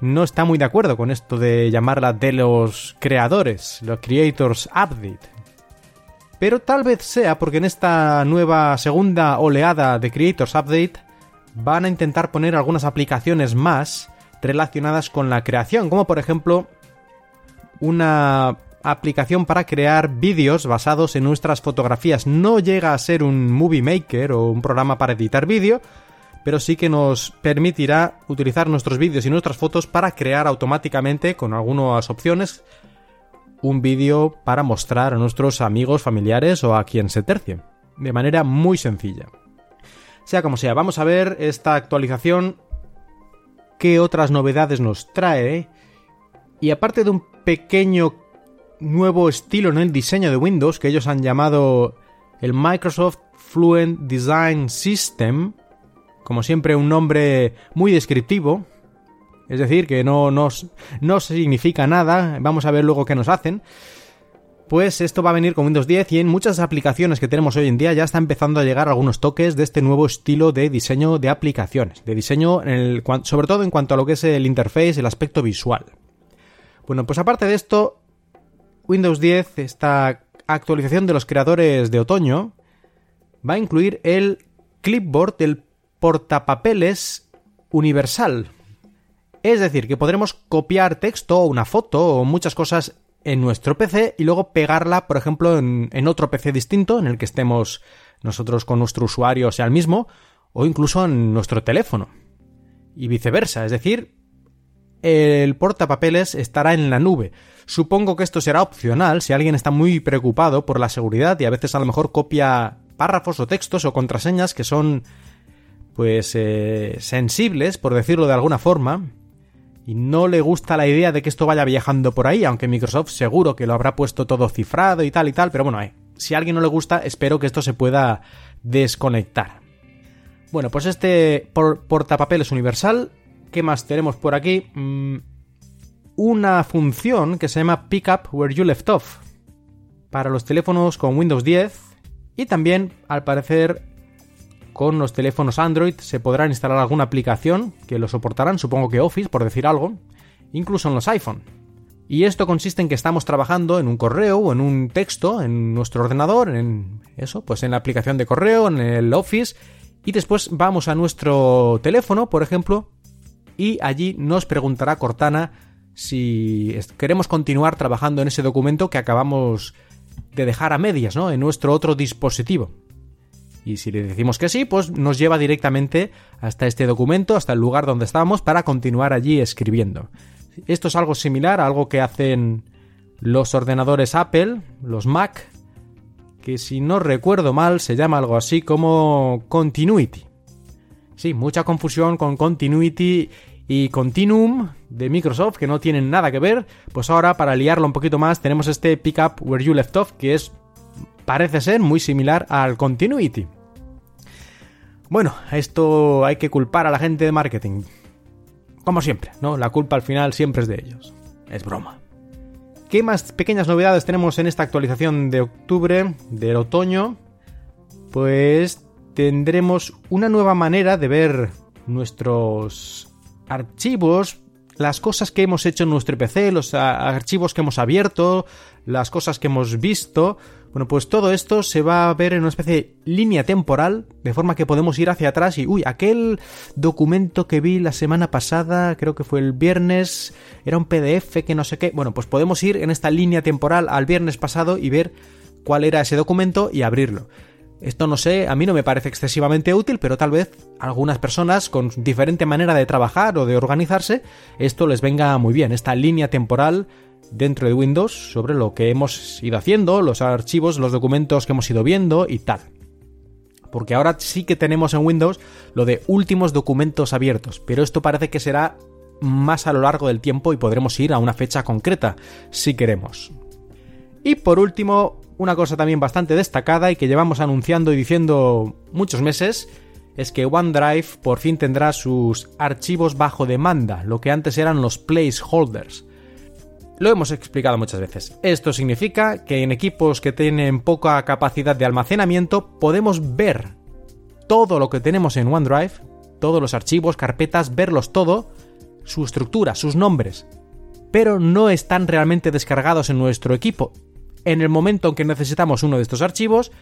no está muy de acuerdo con esto de llamarla de los creadores, los Creators Update. Pero tal vez sea porque en esta nueva segunda oleada de Creators Update van a intentar poner algunas aplicaciones más relacionadas con la creación, como por ejemplo una aplicación para crear vídeos basados en nuestras fotografías. No llega a ser un movie maker o un programa para editar vídeo, pero sí que nos permitirá utilizar nuestros vídeos y nuestras fotos para crear automáticamente con algunas opciones un vídeo para mostrar a nuestros amigos, familiares o a quien se tercie, de manera muy sencilla. Sea como sea, vamos a ver esta actualización, qué otras novedades nos trae, y aparte de un pequeño nuevo estilo en el diseño de Windows que ellos han llamado el Microsoft Fluent Design System, como siempre un nombre muy descriptivo, es decir, que no, no, no significa nada, vamos a ver luego qué nos hacen. Pues esto va a venir con Windows 10 y en muchas aplicaciones que tenemos hoy en día ya está empezando a llegar algunos toques de este nuevo estilo de diseño de aplicaciones, de diseño sobre todo en cuanto a lo que es el interface, el aspecto visual. Bueno, pues aparte de esto, Windows 10, esta actualización de los creadores de otoño, va a incluir el clipboard del portapapeles universal. Es decir, que podremos copiar texto o una foto o muchas cosas en nuestro PC y luego pegarla, por ejemplo, en, otro PC distinto en el que estemos nosotros con nuestro usuario sea el mismo, o incluso en nuestro teléfono. Y viceversa, es decir, el portapapeles estará en la nube. Supongo que esto será opcional si alguien está muy preocupado por la seguridad y a veces a lo mejor copia párrafos o textos o contraseñas que son pues eh, sensibles, por decirlo de alguna forma, y no le gusta la idea de que esto vaya viajando por ahí, aunque Microsoft seguro que lo habrá puesto todo cifrado y tal y tal, pero bueno, eh, si a alguien no le gusta, espero que esto se pueda desconectar. Bueno, pues este portapapeles universal, ¿qué más tenemos por aquí? Mm, una función que se llama Pick Up Where You Left Off para los teléfonos con Windows 10 y también, al parecer, con los teléfonos Android se podrá instalar alguna aplicación que lo soportarán, supongo que Office, por decir algo, incluso en los iPhone. Y esto consiste en que estamos trabajando en un correo o en un texto en nuestro ordenador, en eso, pues en la aplicación de correo, en el Office, y después vamos a nuestro teléfono, por ejemplo, y allí nos preguntará Cortana si queremos continuar trabajando en ese documento que acabamos de dejar a medias, ¿no? En nuestro otro dispositivo. Y si le decimos que sí, pues nos lleva directamente hasta este documento, hasta el lugar donde estábamos, para continuar allí escribiendo. Esto es algo similar a algo que hacen los ordenadores Apple, los Mac, que si no recuerdo mal se llama algo así como Continuity. Sí, mucha confusión con Continuity y Continuum de Microsoft que no tienen nada que ver. Pues ahora, para liarlo un poquito más, tenemos este Pick Up Where You Left Off, que es parece ser muy similar al Continuity. Bueno, esto hay que culpar a la gente de marketing. Como siempre, ¿no? La culpa al final siempre es de ellos. Es broma. ¿Qué más pequeñas novedades tenemos en esta actualización de octubre, del otoño? Pues tendremos una nueva manera de ver nuestros archivos, las cosas que hemos hecho en nuestro PC, los archivos que hemos abierto, las cosas que hemos visto, bueno, pues todo esto se va a ver en una especie de línea temporal, de forma que podemos ir hacia atrás y, uy, aquel documento que vi la semana pasada, creo que fue el viernes, era un PDF que no sé qué. Bueno, pues podemos ir en esta línea temporal al viernes pasado y ver cuál era ese documento y abrirlo. Esto no sé, a mí no me parece excesivamente útil, pero tal vez algunas personas con diferente manera de trabajar o de organizarse, esto les venga muy bien, esta línea temporal dentro de Windows sobre lo que hemos ido haciendo, los archivos, los documentos que hemos ido viendo y tal. Porque ahora sí que tenemos en Windows lo de últimos documentos abiertos, pero esto parece que será más a lo largo del tiempo y podremos ir a una fecha concreta si queremos. Y por último, una cosa también bastante destacada y que llevamos anunciando y diciendo muchos meses, es que OneDrive por fin tendrá sus archivos bajo demanda, lo que antes eran los placeholders. Lo hemos explicado muchas veces. Esto significa que en equipos que tienen poca capacidad de almacenamiento podemos ver todo lo que tenemos en OneDrive, todos los archivos, carpetas, verlos todo, su estructura, sus nombres, pero no están realmente descargados en nuestro equipo. En el momento en que necesitamos uno de estos archivos,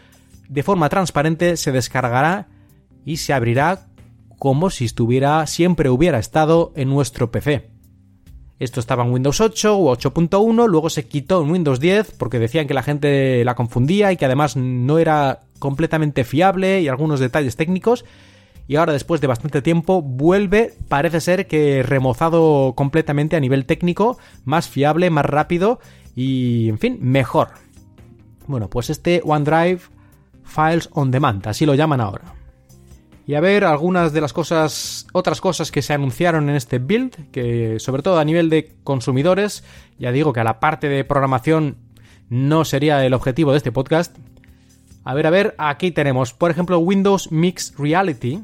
de forma transparente se descargará y se abrirá como si estuviera, siempre hubiera estado en nuestro PC. Esto estaba en Windows 8 o 8.1, luego se quitó en Windows 10 porque decían que la gente la confundía y que además no era completamente fiable y algunos detalles técnicos. Y ahora después de bastante tiempo vuelve, parece ser que remozado completamente a nivel técnico, más fiable, más rápido y, en fin, mejor. Bueno, pues este OneDrive Files on Demand, así lo llaman ahora y a ver algunas de las cosas, otras cosas que se anunciaron en este build, que sobre todo a nivel de consumidores, ya digo que a la parte de programación no sería el objetivo de este podcast. A ver, a ver, aquí tenemos, por ejemplo, Windows Mixed Reality.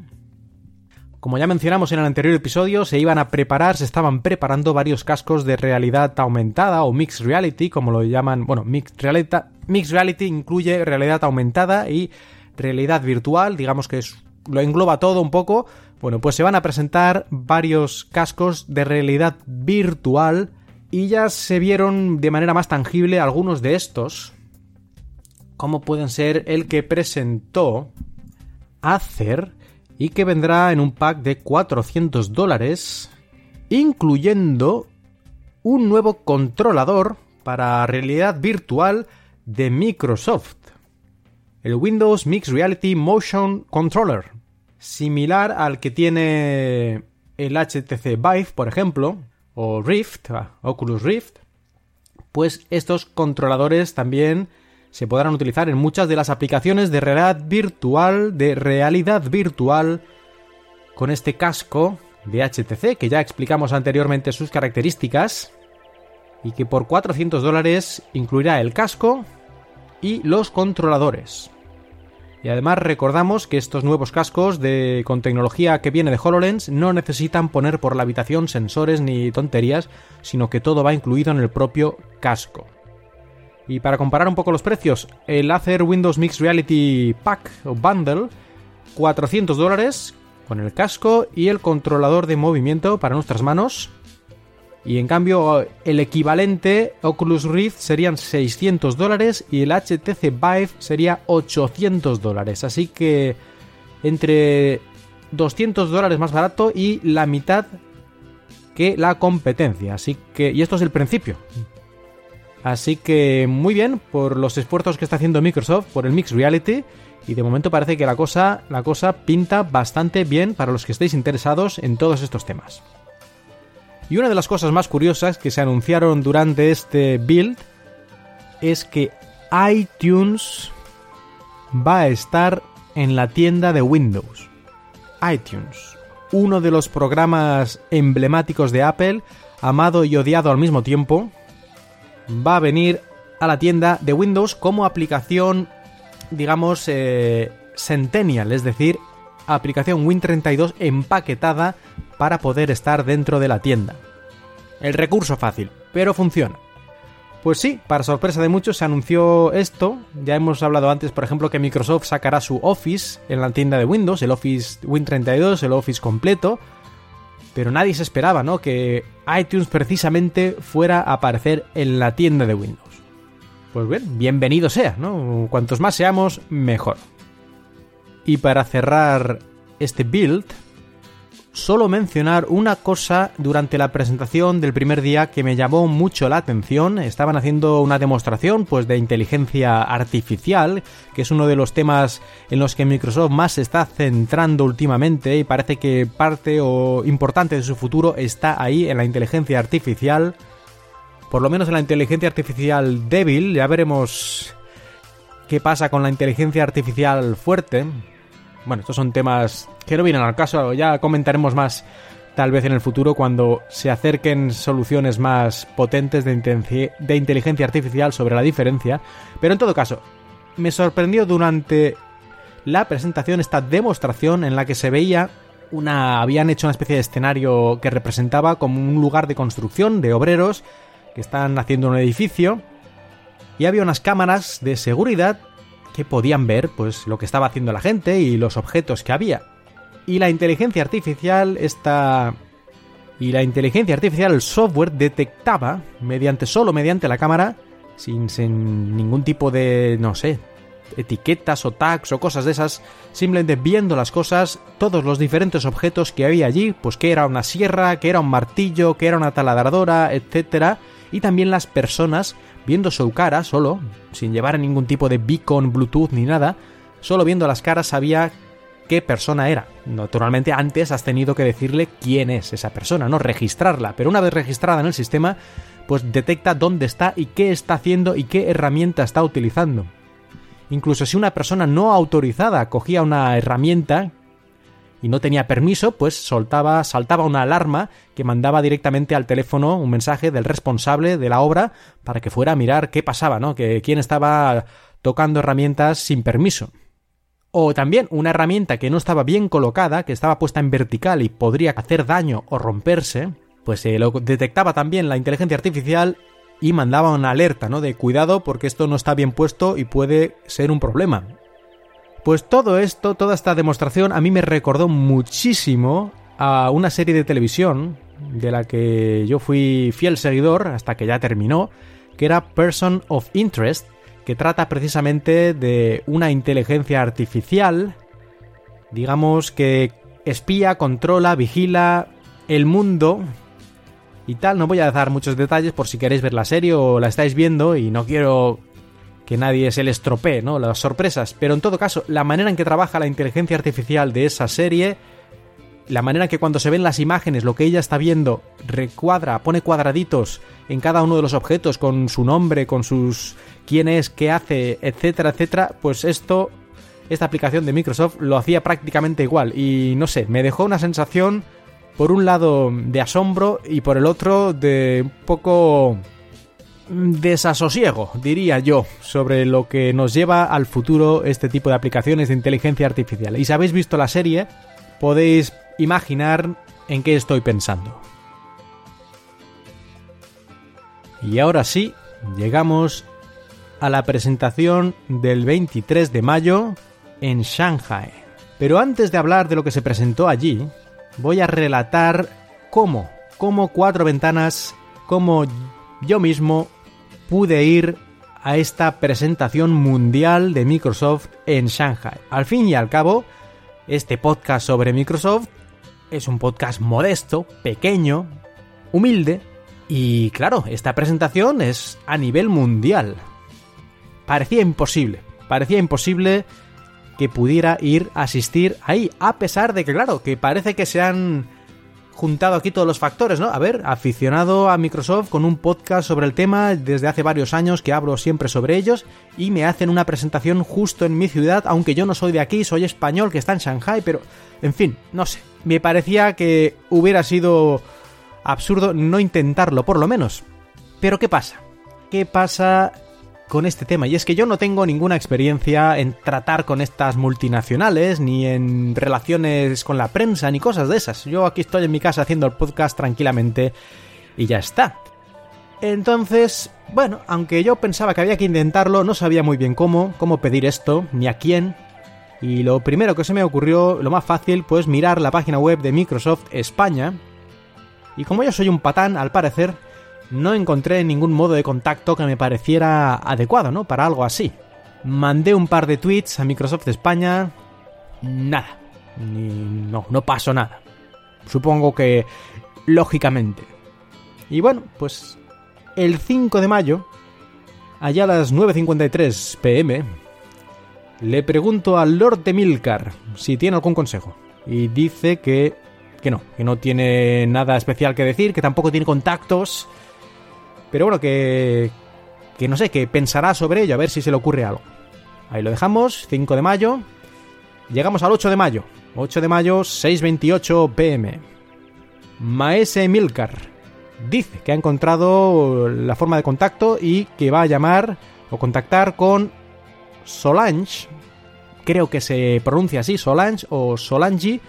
Como ya mencionamos en el anterior episodio, se iban a preparar, se estaban preparando varios cascos de realidad aumentada o Mixed Reality, como lo llaman, bueno, Mixed Reality, Mixed Reality incluye realidad aumentada y realidad virtual, digamos que es lo engloba todo un poco. Bueno, pues se van a presentar varios cascos de realidad virtual y ya se vieron de manera más tangible algunos de estos, como pueden ser el que presentó Acer y que vendrá en un pack de 400 dólares, incluyendo un nuevo controlador para realidad virtual de Microsoft el Windows Mixed Reality Motion Controller, similar al que tiene el HTC Vive, por ejemplo, o Rift, ah, Oculus Rift, pues estos controladores también se podrán utilizar en muchas de las aplicaciones de realidad virtual, de realidad virtual, con este casco de HTC, que ya explicamos anteriormente sus características, y que por 400 dólares incluirá el casco y los controladores. Y además recordamos que estos nuevos cascos de, con tecnología que viene de HoloLens no necesitan poner por la habitación sensores ni tonterías, sino que todo va incluido en el propio casco. Y para comparar un poco los precios, el Acer Windows Mixed Reality Pack o Bundle, 400 dólares con el casco y el controlador de movimiento para nuestras manos. Y en cambio, el equivalente Oculus Rift serían 600 dólares y el HTC Vive sería 800 dólares. Así que entre 200 dólares más barato y la mitad que la competencia. Así que, y esto es el principio. Así que muy bien por los esfuerzos que está haciendo Microsoft por el Mixed Reality y de momento parece que la cosa, la cosa pinta bastante bien para los que estéis interesados en todos estos temas. Y una de las cosas más curiosas que se anunciaron durante este build es que iTunes va a estar en la tienda de Windows. iTunes, uno de los programas emblemáticos de Apple, amado y odiado al mismo tiempo, va a venir a la tienda de Windows como aplicación, digamos, eh, Centennial, es decir, aplicación Win32 empaquetada para poder estar dentro de la tienda. El recurso fácil, pero funciona. Pues sí, para sorpresa de muchos se anunció esto. Ya hemos hablado antes, por ejemplo, que Microsoft sacará su Office en la tienda de Windows, el Office Win32, el Office completo. Pero nadie se esperaba, ¿no? Que iTunes precisamente fuera a aparecer en la tienda de Windows. Pues bien, bienvenido sea, ¿no? Cuantos más seamos, mejor. Y para cerrar este build, solo mencionar una cosa durante la presentación del primer día que me llamó mucho la atención. Estaban haciendo una demostración pues de inteligencia artificial, que es uno de los temas en los que Microsoft más se está centrando últimamente y parece que parte o importante de su futuro está ahí en la inteligencia artificial. Por lo menos en la inteligencia artificial débil, ya veremos qué pasa con la inteligencia artificial fuerte, bueno, estos son temas que no vienen al caso, ya comentaremos más tal vez en el futuro cuando se acerquen soluciones más potentes de, de inteligencia artificial sobre la diferencia, pero en todo caso, me sorprendió durante la presentación esta demostración en la que se veía una habían hecho una especie de escenario que representaba como un lugar de construcción de obreros que están haciendo un edificio y había unas cámaras de seguridad que podían ver pues lo que estaba haciendo la gente y los objetos que había. Y la inteligencia artificial está y la inteligencia artificial, el software detectaba mediante solo mediante la cámara sin, sin ningún tipo de no sé, etiquetas o tags o cosas de esas, simplemente viendo las cosas, todos los diferentes objetos que había allí, pues que era una sierra, que era un martillo, que era una taladradora, etcétera, y también las personas viendo su cara solo, sin llevar ningún tipo de beacon, Bluetooth ni nada, solo viendo las caras sabía qué persona era. Naturalmente antes has tenido que decirle quién es esa persona, no registrarla, pero una vez registrada en el sistema, pues detecta dónde está y qué está haciendo y qué herramienta está utilizando. Incluso si una persona no autorizada cogía una herramienta y no tenía permiso, pues soltaba, saltaba una alarma que mandaba directamente al teléfono un mensaje del responsable de la obra para que fuera a mirar qué pasaba, ¿no? Que quién estaba tocando herramientas sin permiso. O también una herramienta que no estaba bien colocada, que estaba puesta en vertical y podría hacer daño o romperse, pues se lo detectaba también la inteligencia artificial y mandaba una alerta, ¿no? De cuidado porque esto no está bien puesto y puede ser un problema. Pues todo esto, toda esta demostración a mí me recordó muchísimo a una serie de televisión de la que yo fui fiel seguidor hasta que ya terminó, que era Person of Interest, que trata precisamente de una inteligencia artificial, digamos que espía, controla, vigila el mundo y tal. No voy a dar muchos detalles por si queréis ver la serie o la estáis viendo y no quiero que nadie se le estropee, ¿no? Las sorpresas. Pero en todo caso, la manera en que trabaja la inteligencia artificial de esa serie, la manera en que cuando se ven las imágenes, lo que ella está viendo, recuadra, pone cuadraditos en cada uno de los objetos con su nombre, con sus quién es, qué hace, etcétera, etcétera, pues esto, esta aplicación de Microsoft lo hacía prácticamente igual. Y no sé, me dejó una sensación por un lado de asombro y por el otro de un poco desasosiego, diría yo, sobre lo que nos lleva al futuro este tipo de aplicaciones de inteligencia artificial. Y si habéis visto la serie, podéis imaginar en qué estoy pensando. Y ahora sí, llegamos a la presentación del 23 de mayo en Shanghai. Pero antes de hablar de lo que se presentó allí, voy a relatar cómo, cómo cuatro ventanas, cómo yo mismo pude ir a esta presentación mundial de Microsoft en Shanghai. Al fin y al cabo, este podcast sobre Microsoft es un podcast modesto, pequeño, humilde, y claro, esta presentación es a nivel mundial. Parecía imposible, parecía imposible que pudiera ir a asistir ahí, a pesar de que, claro, que parece que se han juntado aquí todos los factores, ¿no? A ver, aficionado a Microsoft con un podcast sobre el tema desde hace varios años que hablo siempre sobre ellos y me hacen una presentación justo en mi ciudad, aunque yo no soy de aquí, soy español que está en Shanghai, pero en fin, no sé. Me parecía que hubiera sido absurdo no intentarlo, por lo menos. Pero ¿qué pasa? ¿Qué pasa con este tema. Y es que yo no tengo ninguna experiencia en tratar con estas multinacionales, ni en relaciones con la prensa, ni cosas de esas. Yo aquí estoy en mi casa haciendo el podcast tranquilamente y ya está. Entonces, bueno, aunque yo pensaba que había que intentarlo, no sabía muy bien cómo, cómo pedir esto, ni a quién. Y lo primero que se me ocurrió, lo más fácil, pues mirar la página web de Microsoft España. Y como yo soy un patán, al parecer, no encontré ningún modo de contacto que me pareciera adecuado, ¿no? Para algo así. Mandé un par de tweets a Microsoft España. Nada. no, no pasó nada. Supongo que lógicamente. Y bueno, pues el 5 de mayo, allá a las 9.53 pm, le pregunto al Lord de Milcar si tiene algún consejo. Y dice que, que no, que no tiene nada especial que decir, que tampoco tiene contactos pero bueno, que, que no sé, que pensará sobre ello, a ver si se le ocurre algo. Ahí lo dejamos, 5 de mayo. Llegamos al 8 de mayo. 8 de mayo, 6.28 pm. Maese Milcar dice que ha encontrado la forma de contacto y que va a llamar o contactar con Solange. Creo que se pronuncia así, Solange o Solange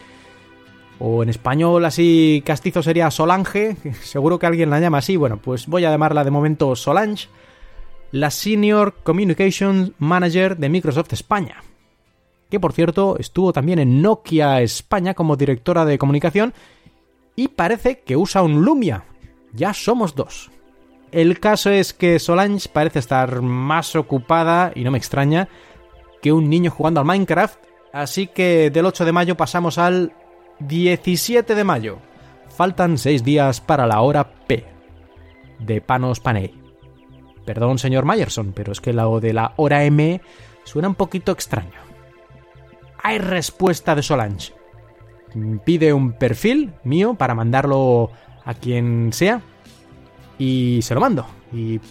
o en español así castizo sería Solange, seguro que alguien la llama así, bueno, pues voy a llamarla de momento Solange, la Senior Communication Manager de Microsoft España, que por cierto estuvo también en Nokia España como directora de comunicación y parece que usa un Lumia, ya somos dos. El caso es que Solange parece estar más ocupada, y no me extraña, que un niño jugando al Minecraft, así que del 8 de mayo pasamos al 17 de mayo. Faltan 6 días para la hora P. De Panos Panay. Perdón, señor Mayerson, pero es que lo de la hora M suena un poquito extraño. Hay respuesta de Solange. Pide un perfil mío para mandarlo a quien sea. Y se lo mando. Y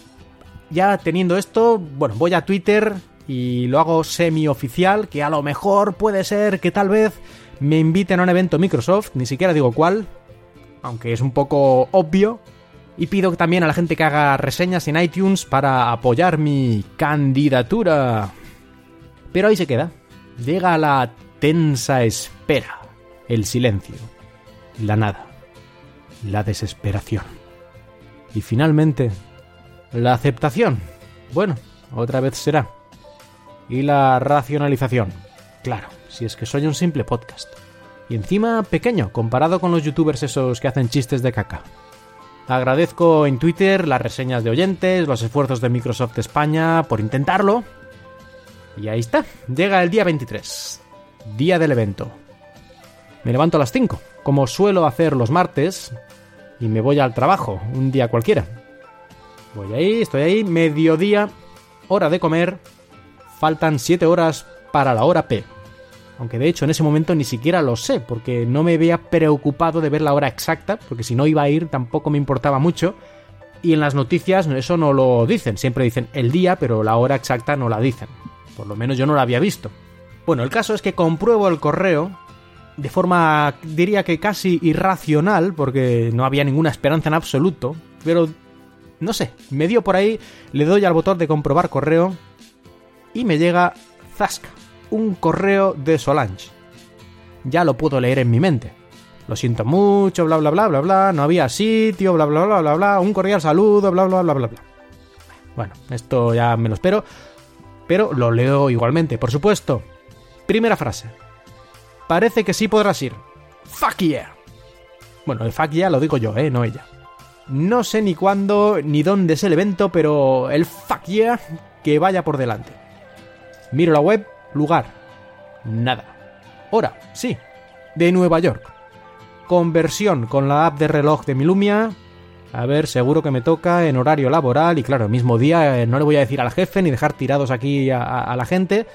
ya teniendo esto, bueno, voy a Twitter y lo hago semi oficial, que a lo mejor puede ser que tal vez me inviten a un evento Microsoft, ni siquiera digo cuál, aunque es un poco obvio, y pido también a la gente que haga reseñas en iTunes para apoyar mi candidatura. Pero ahí se queda. Llega la tensa espera, el silencio, la nada, la desesperación. Y finalmente, la aceptación. Bueno, otra vez será. Y la racionalización. Claro, si es que soy un simple podcast. Y encima pequeño, comparado con los youtubers esos que hacen chistes de caca. Agradezco en Twitter las reseñas de oyentes, los esfuerzos de Microsoft España por intentarlo. Y ahí está, llega el día 23, día del evento. Me levanto a las 5, como suelo hacer los martes, y me voy al trabajo, un día cualquiera. Voy ahí, estoy ahí, mediodía, hora de comer, faltan 7 horas para la hora P. Aunque de hecho en ese momento ni siquiera lo sé, porque no me había preocupado de ver la hora exacta, porque si no iba a ir tampoco me importaba mucho. Y en las noticias eso no lo dicen, siempre dicen el día, pero la hora exacta no la dicen. Por lo menos yo no la había visto. Bueno, el caso es que compruebo el correo de forma, diría que casi irracional, porque no había ninguna esperanza en absoluto, pero no sé, me dio por ahí, le doy al botón de comprobar correo y me llega Zasca, un correo de Solange. Ya lo puedo leer en mi mente. Lo siento mucho, bla bla bla bla bla, no había sitio, bla bla bla bla bla, un cordial saludo, bla bla bla bla bla. Bueno, esto ya me lo espero, pero lo leo igualmente, por supuesto. Primera frase. Parece que sí podrás ir. Fuck yeah. Bueno, el fuck yeah lo digo yo, eh, no ella. No sé ni cuándo ni dónde es el evento, pero el fuck yeah que vaya por delante. Miro la web, lugar. Nada. Hora, sí. De Nueva York. Conversión con la app de reloj de Milumia. A ver, seguro que me toca en horario laboral y claro, el mismo día eh, no le voy a decir al jefe ni dejar tirados aquí a, a la gente.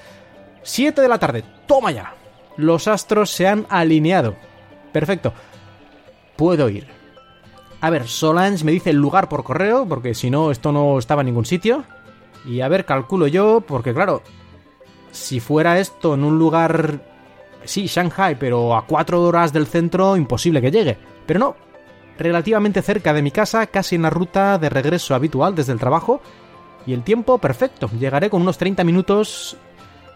7 de la tarde, toma ya. Los astros se han alineado. Perfecto. Puedo ir. A ver, Solange me dice el lugar por correo, porque si no, esto no estaba en ningún sitio. Y a ver, calculo yo, porque claro, si fuera esto en un lugar... Sí, Shanghai, pero a cuatro horas del centro, imposible que llegue. Pero no, relativamente cerca de mi casa, casi en la ruta de regreso habitual desde el trabajo. Y el tiempo perfecto, llegaré con unos 30 minutos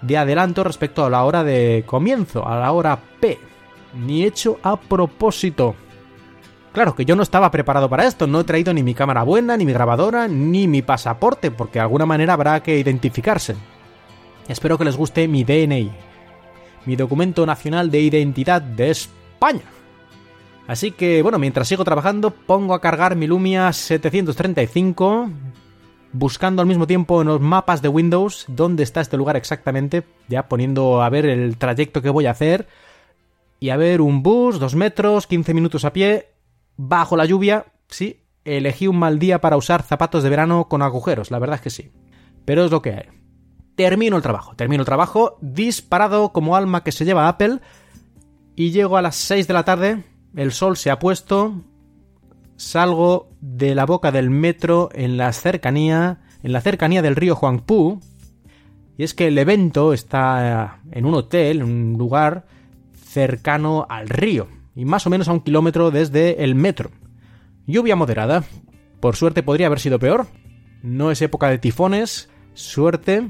de adelanto respecto a la hora de comienzo, a la hora P. Ni hecho a propósito. Claro que yo no estaba preparado para esto, no he traído ni mi cámara buena, ni mi grabadora, ni mi pasaporte, porque de alguna manera habrá que identificarse. Espero que les guste mi DNI, mi documento nacional de identidad de España. Así que, bueno, mientras sigo trabajando, pongo a cargar mi Lumia 735, buscando al mismo tiempo en los mapas de Windows dónde está este lugar exactamente, ya poniendo a ver el trayecto que voy a hacer, y a ver un bus, dos metros, 15 minutos a pie, bajo la lluvia, sí, elegí un mal día para usar zapatos de verano con agujeros, la verdad es que sí. Pero es lo que hay. Termino el trabajo, termino el trabajo, disparado como alma que se lleva Apple, y llego a las 6 de la tarde, el sol se ha puesto, salgo de la boca del metro en la cercanía, en la cercanía del río Huangpu, y es que el evento está en un hotel, en un lugar cercano al río y más o menos a un kilómetro desde el metro. Lluvia moderada. Por suerte podría haber sido peor. No es época de tifones. Suerte.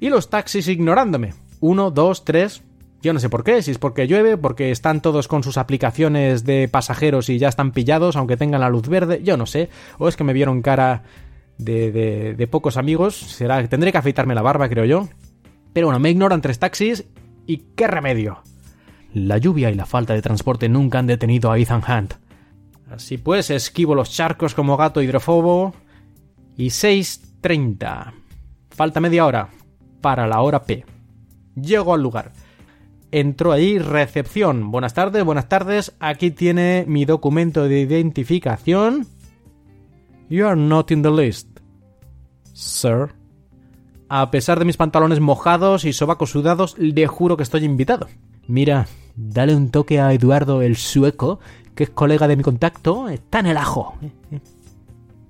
Y los taxis ignorándome. Uno, dos, tres. Yo no sé por qué, si es porque llueve, porque están todos con sus aplicaciones de pasajeros y ya están pillados, aunque tengan la luz verde, yo no sé. O es que me vieron cara de, pocos amigos. Será, tendré que afeitarme la barba, creo yo. Pero bueno, me ignoran tres taxis y qué remedio. La lluvia y la falta de transporte nunca han detenido a Ethan Hunt. Así pues, esquivo los charcos como gato hidrofobo. Y 6.30. Falta media hora para la hora P. Llego al lugar. Entró allí recepción. Buenas tardes, buenas tardes. Aquí tiene mi documento de identificación. You are not in the list. Sir. A pesar de mis pantalones mojados y sobacos sudados, le juro que estoy invitado. Mira, dale un toque a Eduardo el sueco, que es colega de mi contacto, está en el ajo.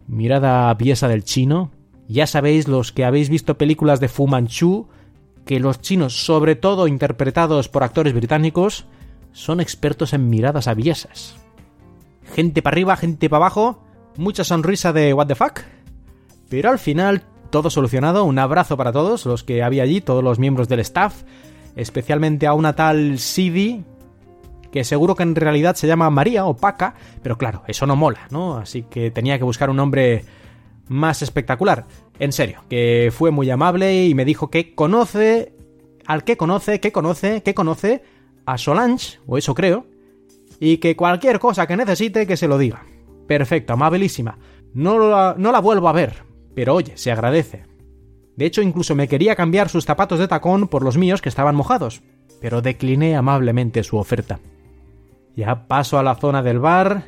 Mirada pieza del chino. Ya sabéis los que habéis visto películas de Fu Manchu, que los chinos, sobre todo interpretados por actores británicos, son expertos en miradas aviesas. Gente para arriba, gente para abajo, mucha sonrisa de what the fuck. Pero al final, todo solucionado, un abrazo para todos los que había allí, todos los miembros del staff, especialmente a una tal Sidi, que seguro que en realidad se llama María o Paca, pero claro, eso no mola, ¿no? Así que tenía que buscar un nombre más espectacular. En serio, que fue muy amable y me dijo que conoce, al que conoce, que conoce, que conoce a Solange, o eso creo, y que cualquier cosa que necesite que se lo diga. Perfecto, amabilísima. No la, no la vuelvo a ver, pero oye, se agradece. De hecho, incluso me quería cambiar sus zapatos de tacón por los míos que estaban mojados, pero decliné amablemente su oferta. Ya paso a la zona del bar,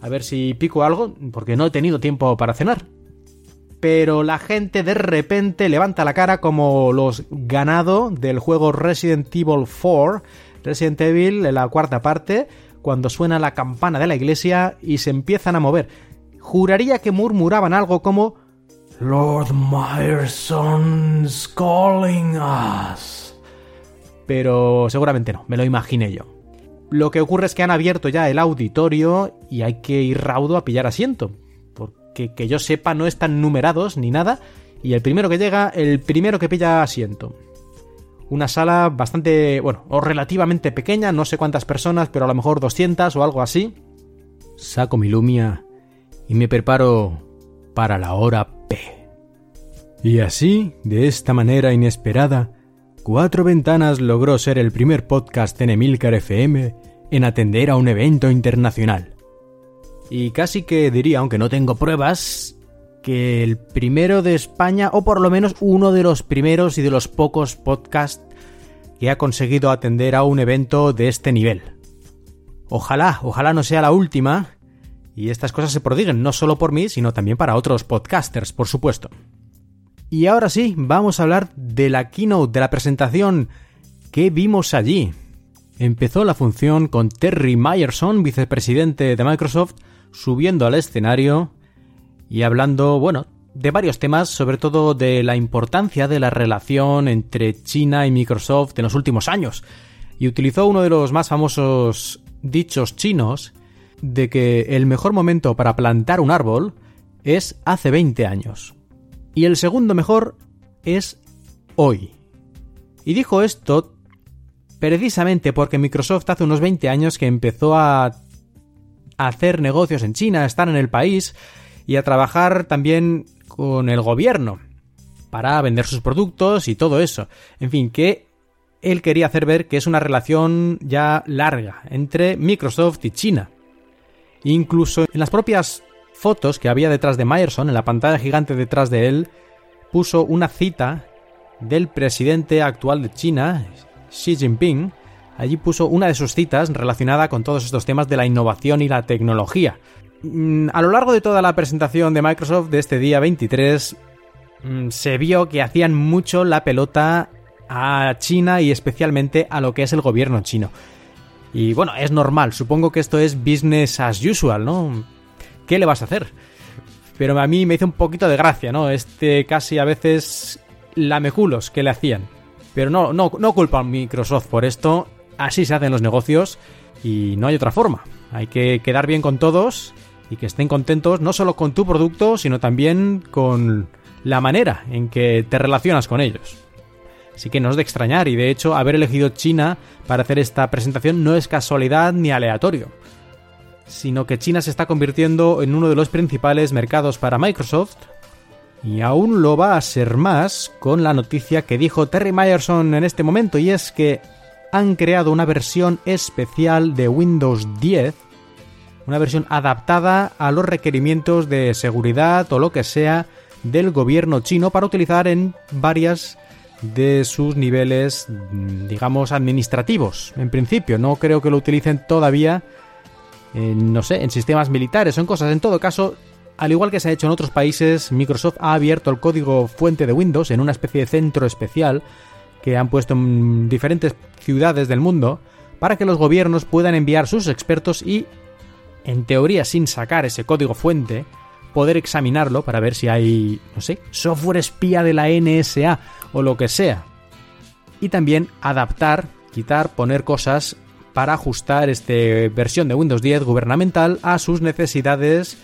a ver si pico algo, porque no he tenido tiempo para cenar. Pero la gente de repente levanta la cara como los ganado del juego Resident Evil 4, Resident Evil la cuarta parte, cuando suena la campana de la iglesia y se empiezan a mover. Juraría que murmuraban algo como Lord Myerson's calling us. Pero seguramente no, me lo imaginé yo. Lo que ocurre es que han abierto ya el auditorio y hay que ir raudo a pillar asiento. Que yo sepa no están numerados ni nada. Y el primero que llega, el primero que pilla asiento. Una sala bastante, bueno, o relativamente pequeña, no sé cuántas personas, pero a lo mejor 200 o algo así. Saco mi lumia y me preparo para la hora P. Y así, de esta manera inesperada, Cuatro Ventanas logró ser el primer podcast en Emilcar FM en atender a un evento internacional. Y casi que diría, aunque no tengo pruebas, que el primero de España, o por lo menos uno de los primeros y de los pocos podcasts que ha conseguido atender a un evento de este nivel. Ojalá, ojalá no sea la última, y estas cosas se prodiguen no solo por mí, sino también para otros podcasters, por supuesto. Y ahora sí, vamos a hablar de la keynote, de la presentación que vimos allí. Empezó la función con Terry Myerson, vicepresidente de Microsoft, subiendo al escenario y hablando, bueno, de varios temas, sobre todo de la importancia de la relación entre China y Microsoft en los últimos años. Y utilizó uno de los más famosos dichos chinos de que el mejor momento para plantar un árbol es hace 20 años. Y el segundo mejor es hoy. Y dijo esto precisamente porque Microsoft hace unos 20 años que empezó a hacer negocios en China, estar en el país y a trabajar también con el gobierno para vender sus productos y todo eso. En fin, que él quería hacer ver que es una relación ya larga entre Microsoft y China. Incluso en las propias fotos que había detrás de Myerson, en la pantalla gigante detrás de él, puso una cita del presidente actual de China, Xi Jinping. Allí puso una de sus citas relacionada con todos estos temas de la innovación y la tecnología. Mm, a lo largo de toda la presentación de Microsoft de este día 23, mm, se vio que hacían mucho la pelota a China y especialmente a lo que es el gobierno chino. Y bueno, es normal, supongo que esto es business as usual, ¿no? ¿qué le vas a hacer? Pero a mí me hizo un poquito de gracia, ¿no? Este casi a veces lameculos que le hacían. Pero no, no, no culpa a Microsoft por esto. Así se hacen los negocios y no hay otra forma. Hay que quedar bien con todos y que estén contentos no solo con tu producto, sino también con la manera en que te relacionas con ellos. Así que no es de extrañar y de hecho haber elegido China para hacer esta presentación no es casualidad ni aleatorio sino que China se está convirtiendo en uno de los principales mercados para Microsoft. Y aún lo va a ser más con la noticia que dijo Terry Myerson en este momento, y es que han creado una versión especial de Windows 10, una versión adaptada a los requerimientos de seguridad o lo que sea del gobierno chino para utilizar en varias de sus niveles, digamos, administrativos. En principio, no creo que lo utilicen todavía no sé, en sistemas militares o en cosas. En todo caso, al igual que se ha hecho en otros países, Microsoft ha abierto el código fuente de Windows en una especie de centro especial que han puesto en diferentes ciudades del mundo para que los gobiernos puedan enviar sus expertos y, en teoría sin sacar ese código fuente, poder examinarlo para ver si hay, no sé, software espía de la NSA o lo que sea. Y también adaptar, quitar, poner cosas para ajustar esta versión de Windows 10 gubernamental a sus necesidades.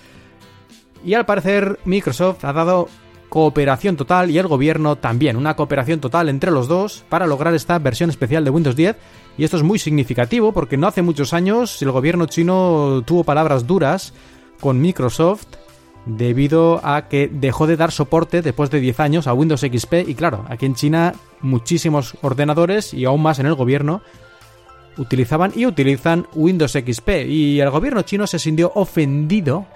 Y al parecer Microsoft ha dado cooperación total y el gobierno también, una cooperación total entre los dos para lograr esta versión especial de Windows 10. Y esto es muy significativo porque no hace muchos años el gobierno chino tuvo palabras duras con Microsoft debido a que dejó de dar soporte después de 10 años a Windows XP y claro, aquí en China muchísimos ordenadores y aún más en el gobierno utilizaban y utilizan Windows XP y el gobierno chino se sintió ofendido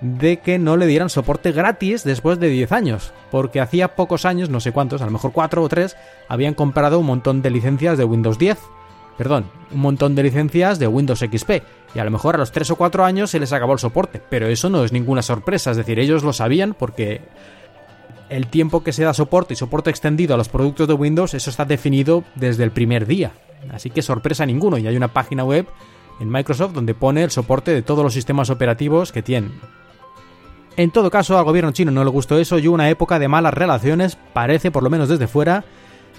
de que no le dieran soporte gratis después de 10 años, porque hacía pocos años, no sé cuántos, a lo mejor 4 o 3, habían comprado un montón de licencias de Windows 10, perdón, un montón de licencias de Windows XP, y a lo mejor a los 3 o 4 años se les acabó el soporte, pero eso no es ninguna sorpresa, es decir, ellos lo sabían porque el tiempo que se da soporte y soporte extendido a los productos de Windows, eso está definido desde el primer día. Así que sorpresa ninguno. Y hay una página web en Microsoft donde pone el soporte de todos los sistemas operativos que tienen. En todo caso, al gobierno chino no le gustó eso y una época de malas relaciones, parece por lo menos desde fuera,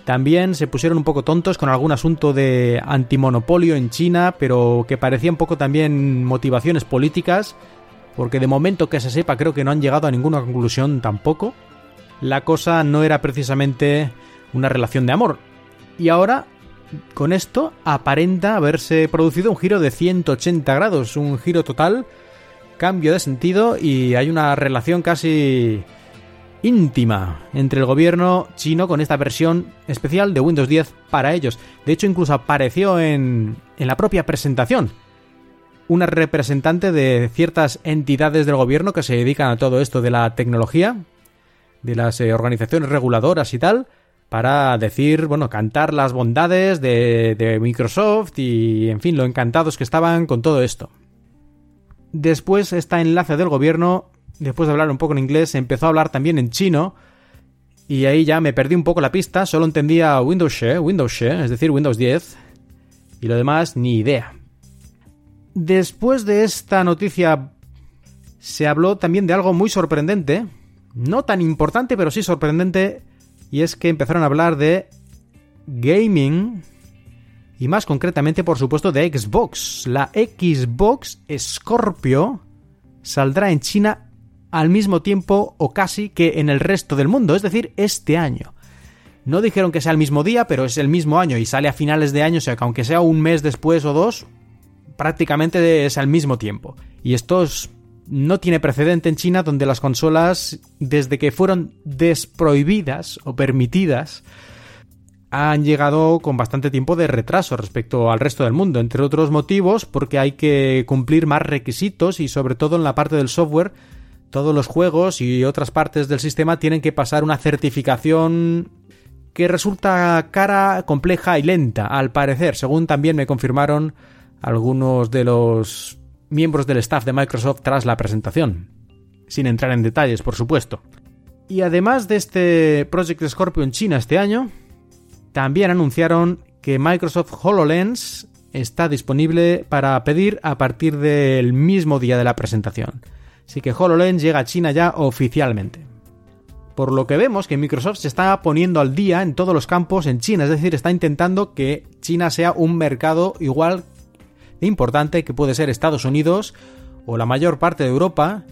También se pusieron un poco tontos con algún asunto de antimonopolio en China, pero que parecía un poco también motivaciones políticas, porque de momento que se sepa creo que no han llegado a ninguna conclusión tampoco. La cosa no era precisamente una relación de amor. Y ahora, con esto, aparenta haberse producido un giro de 180 grados, un giro total, cambio de sentido y hay una relación casi íntima entre el gobierno chino con esta versión especial de Windows 10 para ellos. De hecho, incluso apareció en, en la propia presentación una representante de ciertas entidades del gobierno que se dedican a todo esto de la tecnología, de las eh, organizaciones reguladoras y tal, para decir, bueno, cantar las bondades de, de Microsoft y, en fin, lo encantados que estaban con todo esto. Después, esta enlace del gobierno después de hablar un poco en inglés, empezó a hablar también en chino. Y ahí ya me perdí un poco la pista, solo entendía Windows Share, Windows Share, es decir, Windows 10. Y lo demás, ni idea. Después de esta noticia, se habló también de algo muy sorprendente. No tan importante, pero sí sorprendente. Y es que empezaron a hablar de gaming. Y más concretamente, por supuesto, de Xbox. La Xbox Scorpio saldrá en China al mismo tiempo o casi que en el resto del mundo, es decir, este año. No dijeron que sea el mismo día, pero es el mismo año y sale a finales de año, o sea que aunque sea un mes después o dos, prácticamente es al mismo tiempo. Y esto no tiene precedente en China donde las consolas, desde que fueron desprohibidas o permitidas, han llegado con bastante tiempo de retraso respecto al resto del mundo, entre otros motivos porque hay que cumplir más requisitos y sobre todo en la parte del software todos los juegos y otras partes del sistema tienen que pasar una certificación que resulta cara, compleja y lenta, al parecer, según también me confirmaron algunos de los miembros del staff de Microsoft tras la presentación. Sin entrar en detalles, por supuesto. Y además de este Project Scorpio en China este año, también anunciaron que Microsoft HoloLens está disponible para pedir a partir del mismo día de la presentación. Así que HoloLens llega a China ya oficialmente. Por lo que vemos que Microsoft se está poniendo al día en todos los campos en China, es decir, está intentando que China sea un mercado igual de importante que puede ser Estados Unidos o la mayor parte de Europa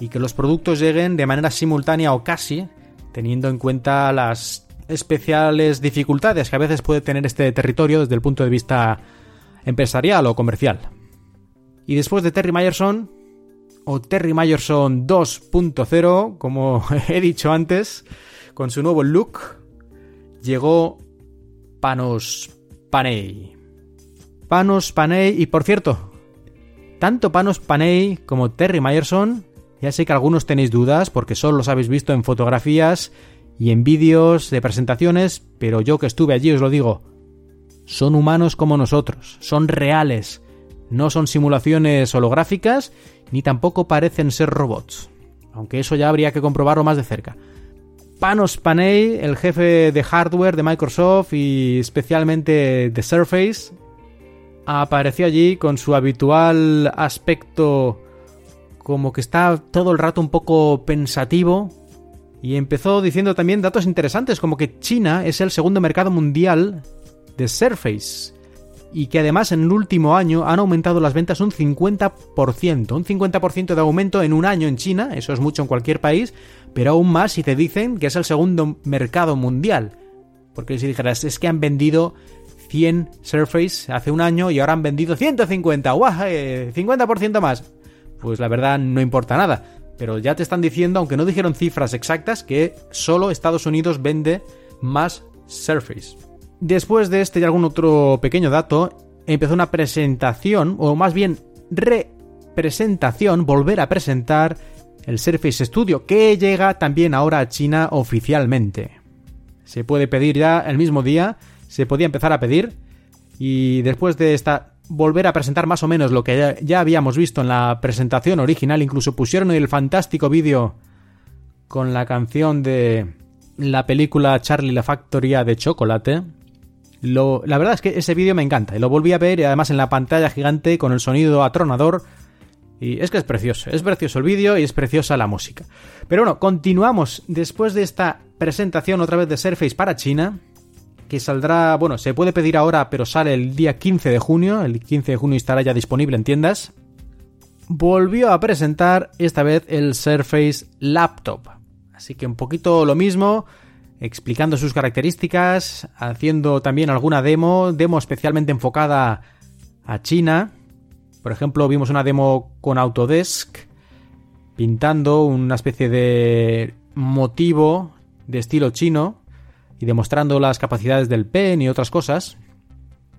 y que los productos lleguen de manera simultánea o casi, teniendo en cuenta las especiales dificultades que a veces puede tener este territorio desde el punto de vista empresarial o comercial. Y después de Terry Myerson, o Terry Myerson 2.0, como he dicho antes, con su nuevo look, llegó Panos Panay. Panos Panay, y por cierto, tanto Panos Panay como Terry Myerson, ya sé que algunos tenéis dudas porque solo los habéis visto en fotografías y en vídeos de presentaciones, pero yo que estuve allí os lo digo, son humanos como nosotros, son reales, no son simulaciones holográficas ni tampoco parecen ser robots, aunque eso ya habría que comprobarlo más de cerca. Panos Panay, el jefe de hardware de Microsoft y especialmente de Surface, apareció allí con su habitual aspecto como que está todo el rato un poco pensativo y empezó diciendo también datos interesantes como que China es el segundo mercado mundial de Surface y que además en el último año han aumentado las ventas un 50%. Un 50% de aumento en un año en China, eso es mucho en cualquier país, pero aún más si te dicen que es el segundo mercado mundial. Porque si dijeras, es que han vendido 100 Surface hace un año y ahora han vendido 150, ¡guau! 50% más. Pues la verdad no importa nada. Pero ya te están diciendo, aunque no dijeron cifras exactas, que solo Estados Unidos vende más Surface. Después de este y algún otro pequeño dato, empezó una presentación, o más bien representación, volver a presentar el Surface Studio, que llega también ahora a China oficialmente. Se puede pedir ya el mismo día, se podía empezar a pedir, y después de esta volver a presentar más o menos lo que ya, habíamos visto en la presentación original, incluso pusieron el fantástico vídeo con la canción de la película Charlie la Factoría de Chocolate, la verdad es que ese vídeo me encanta y lo volví a ver y además en la pantalla gigante con el sonido atronador. Y es que es precioso, es precioso el vídeo y es preciosa la música. Pero bueno, continuamos después de esta presentación otra vez de Surface para China. Que saldrá, bueno, se puede pedir ahora, pero sale el día 15 de junio, el 15 de junio estará ya disponible en tiendas, volvió a presentar esta vez el Surface Laptop. Así que un poquito lo mismo, explicando sus características, haciendo también alguna demo, demo especialmente enfocada a China. Por ejemplo, vimos una demo con Autodesk, pintando una especie de motivo de estilo chino y demostrando las capacidades del pen y otras cosas.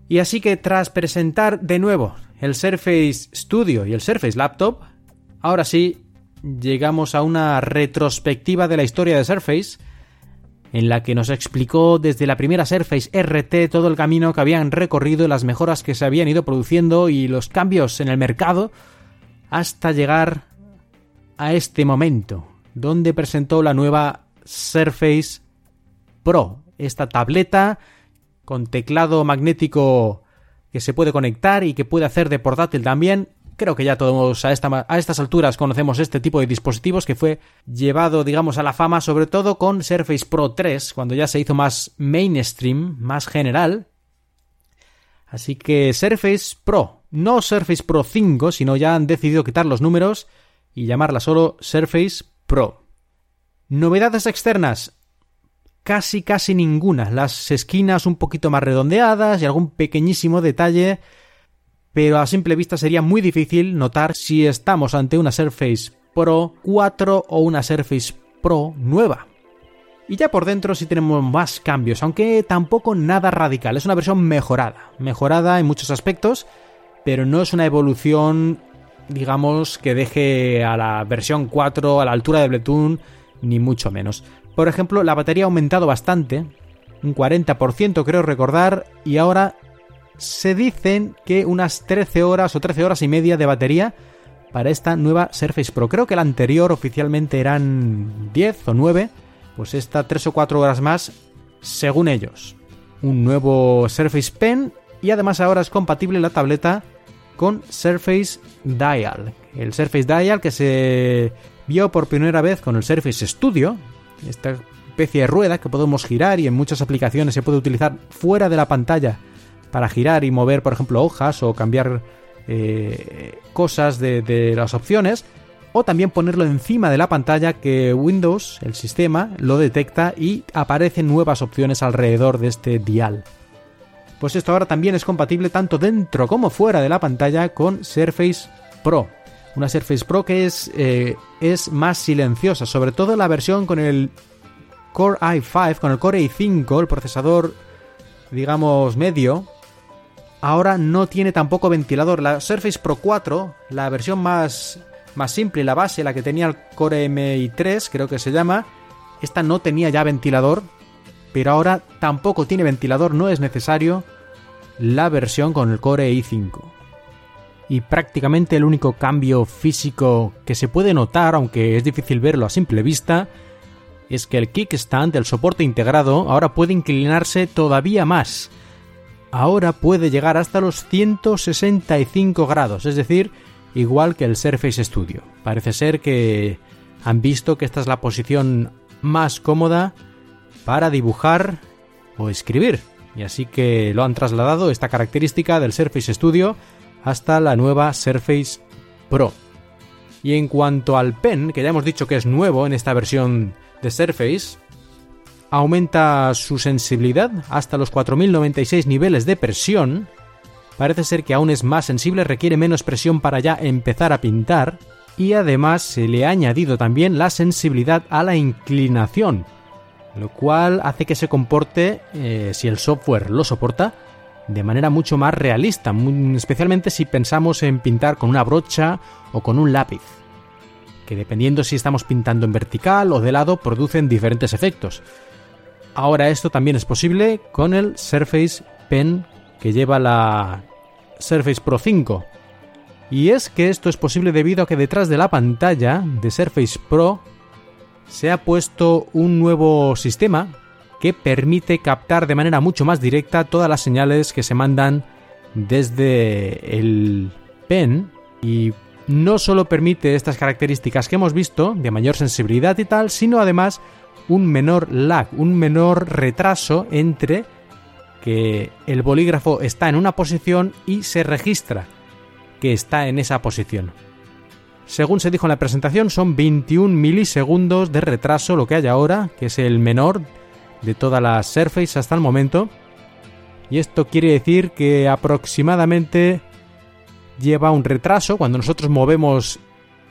Y así que tras presentar de nuevo el Surface Studio y el Surface Laptop, ahora sí llegamos a una retrospectiva de la historia de Surface, en la que nos explicó desde la primera Surface RT todo el camino que habían recorrido, las mejoras que se habían ido produciendo y los cambios en el mercado, hasta llegar a este momento, donde presentó la nueva Surface Pro, esta tableta con teclado magnético que se puede conectar y que puede hacer de portátil también. Creo que ya todos a, a, estas alturas conocemos este tipo de dispositivos que fue llevado, digamos, a la fama sobre todo con Surface Pro 3, cuando ya se hizo más mainstream, más general. Así que Surface Pro, no Surface Pro 5, sino ya han decidido quitar los números y llamarla solo Surface Pro. Novedades externas, casi casi ninguna. Las esquinas un poquito más redondeadas y algún pequeñísimo detalle, pero a simple vista sería muy difícil notar si estamos ante una Surface Pro 4 o una Surface Pro nueva. Y ya por dentro sí tenemos más cambios, aunque tampoco nada radical. Es una versión mejorada, mejorada en muchos aspectos, pero no es una evolución, digamos, que deje a la versión 4 a la altura de Bluetooth, ni mucho menos. Por ejemplo, la batería ha aumentado bastante, un 40% creo recordar, y ahora se dicen que unas 13 horas o 13 horas y media de batería para esta nueva Surface Pro. Creo que la anterior oficialmente eran 10 o 9, pues esta 3 o 4 horas más según ellos. Un nuevo Surface Pen y además ahora es compatible la tableta con Surface Dial. El Surface Dial que se vio por primera vez con el Surface Studio, esta especie de rueda que podemos girar y en muchas aplicaciones se puede utilizar fuera de la pantalla para girar y mover, por ejemplo, hojas o cambiar eh, cosas de, de las opciones, o también ponerlo encima de la pantalla que Windows, el sistema, lo detecta y aparecen nuevas opciones alrededor de este dial. Pues esto ahora también es compatible tanto dentro como fuera de la pantalla con Surface Pro. Una Surface Pro que es, eh, es más silenciosa, sobre todo la versión con el Core i5, con el Core i5, el procesador, digamos, medio. Ahora no tiene tampoco ventilador. La Surface Pro 4, la versión más, más simple, la base, la que tenía el Core MI3, creo que se llama, esta no tenía ya ventilador, pero ahora tampoco tiene ventilador, no es necesario la versión con el Core i5 y prácticamente el único cambio físico que se puede notar, aunque es difícil verlo a simple vista, es que el kickstand del soporte integrado ahora puede inclinarse todavía más. Ahora puede llegar hasta los 165 grados, es decir, igual que el Surface Studio. Parece ser que han visto que esta es la posición más cómoda para dibujar o escribir. Y así que lo han trasladado esta característica del Surface Studio hasta la nueva Surface Pro. Y en cuanto al pen, que ya hemos dicho que es nuevo en esta versión de Surface, aumenta su sensibilidad hasta los 4096 niveles de presión. Parece ser que aún es más sensible, requiere menos presión para ya empezar a pintar. Y además se le ha añadido también la sensibilidad a la inclinación, lo cual hace que se comporte, eh, si el software lo soporta, de manera mucho más realista, especialmente si pensamos en pintar con una brocha o con un lápiz, que dependiendo si estamos pintando en vertical o de lado producen diferentes efectos. Ahora esto también es posible con el Surface Pen que lleva la Surface Pro 5. Y es que esto es posible debido a que detrás de la pantalla de Surface Pro se ha puesto un nuevo sistema que permite captar de manera mucho más directa todas las señales que se mandan desde el pen y no solo permite estas características que hemos visto de mayor sensibilidad y tal, sino además un menor lag, un menor retraso entre que el bolígrafo está en una posición y se registra que está en esa posición. Según se dijo en la presentación, son 21 milisegundos de retraso lo que hay ahora, que es el menor de todas las Surface hasta el momento. Y esto quiere decir que aproximadamente lleva un retraso. Cuando nosotros movemos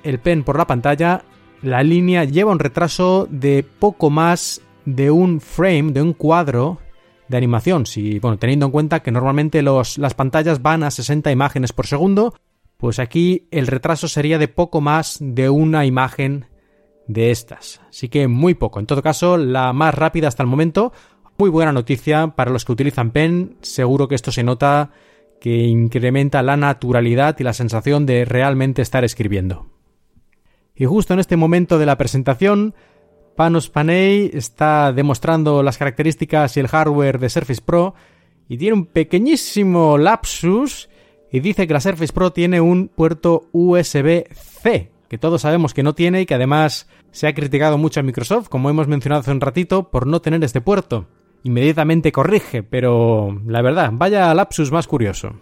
el pen por la pantalla, la línea lleva un retraso de poco más de un frame, de un cuadro de animación. Si, bueno, teniendo en cuenta que normalmente los, las pantallas van a 60 imágenes por segundo, pues aquí el retraso sería de poco más de una imagen de estas. Así que muy poco. En todo caso, la más rápida hasta el momento. Muy buena noticia para los que utilizan Pen. Seguro que esto se nota que incrementa la naturalidad y la sensación de realmente estar escribiendo. Y justo en este momento de la presentación, Panos Panay está demostrando las características y el hardware de Surface Pro y tiene un pequeñísimo lapsus y dice que la Surface Pro tiene un puerto USB-C, que todos sabemos que no tiene y que además se ha criticado mucho a Microsoft, como hemos mencionado hace un ratito, por no tener este puerto. Inmediatamente corrige, pero la verdad, vaya lapsus más curioso.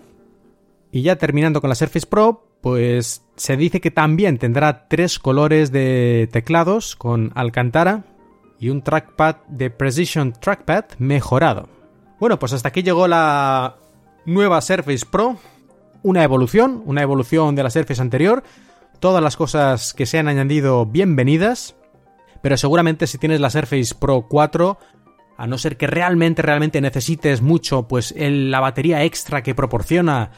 Y ya terminando con la Surface Pro, pues se dice que también tendrá tres colores de teclados con Alcantara y un trackpad de Precision Trackpad mejorado. Bueno, pues hasta aquí llegó la nueva Surface Pro. Una evolución, una evolución de la Surface anterior. Todas las cosas que se han añadido bienvenidas. Pero seguramente si tienes la Surface Pro 4, a no ser que realmente, realmente necesites mucho, pues la batería extra que proporciona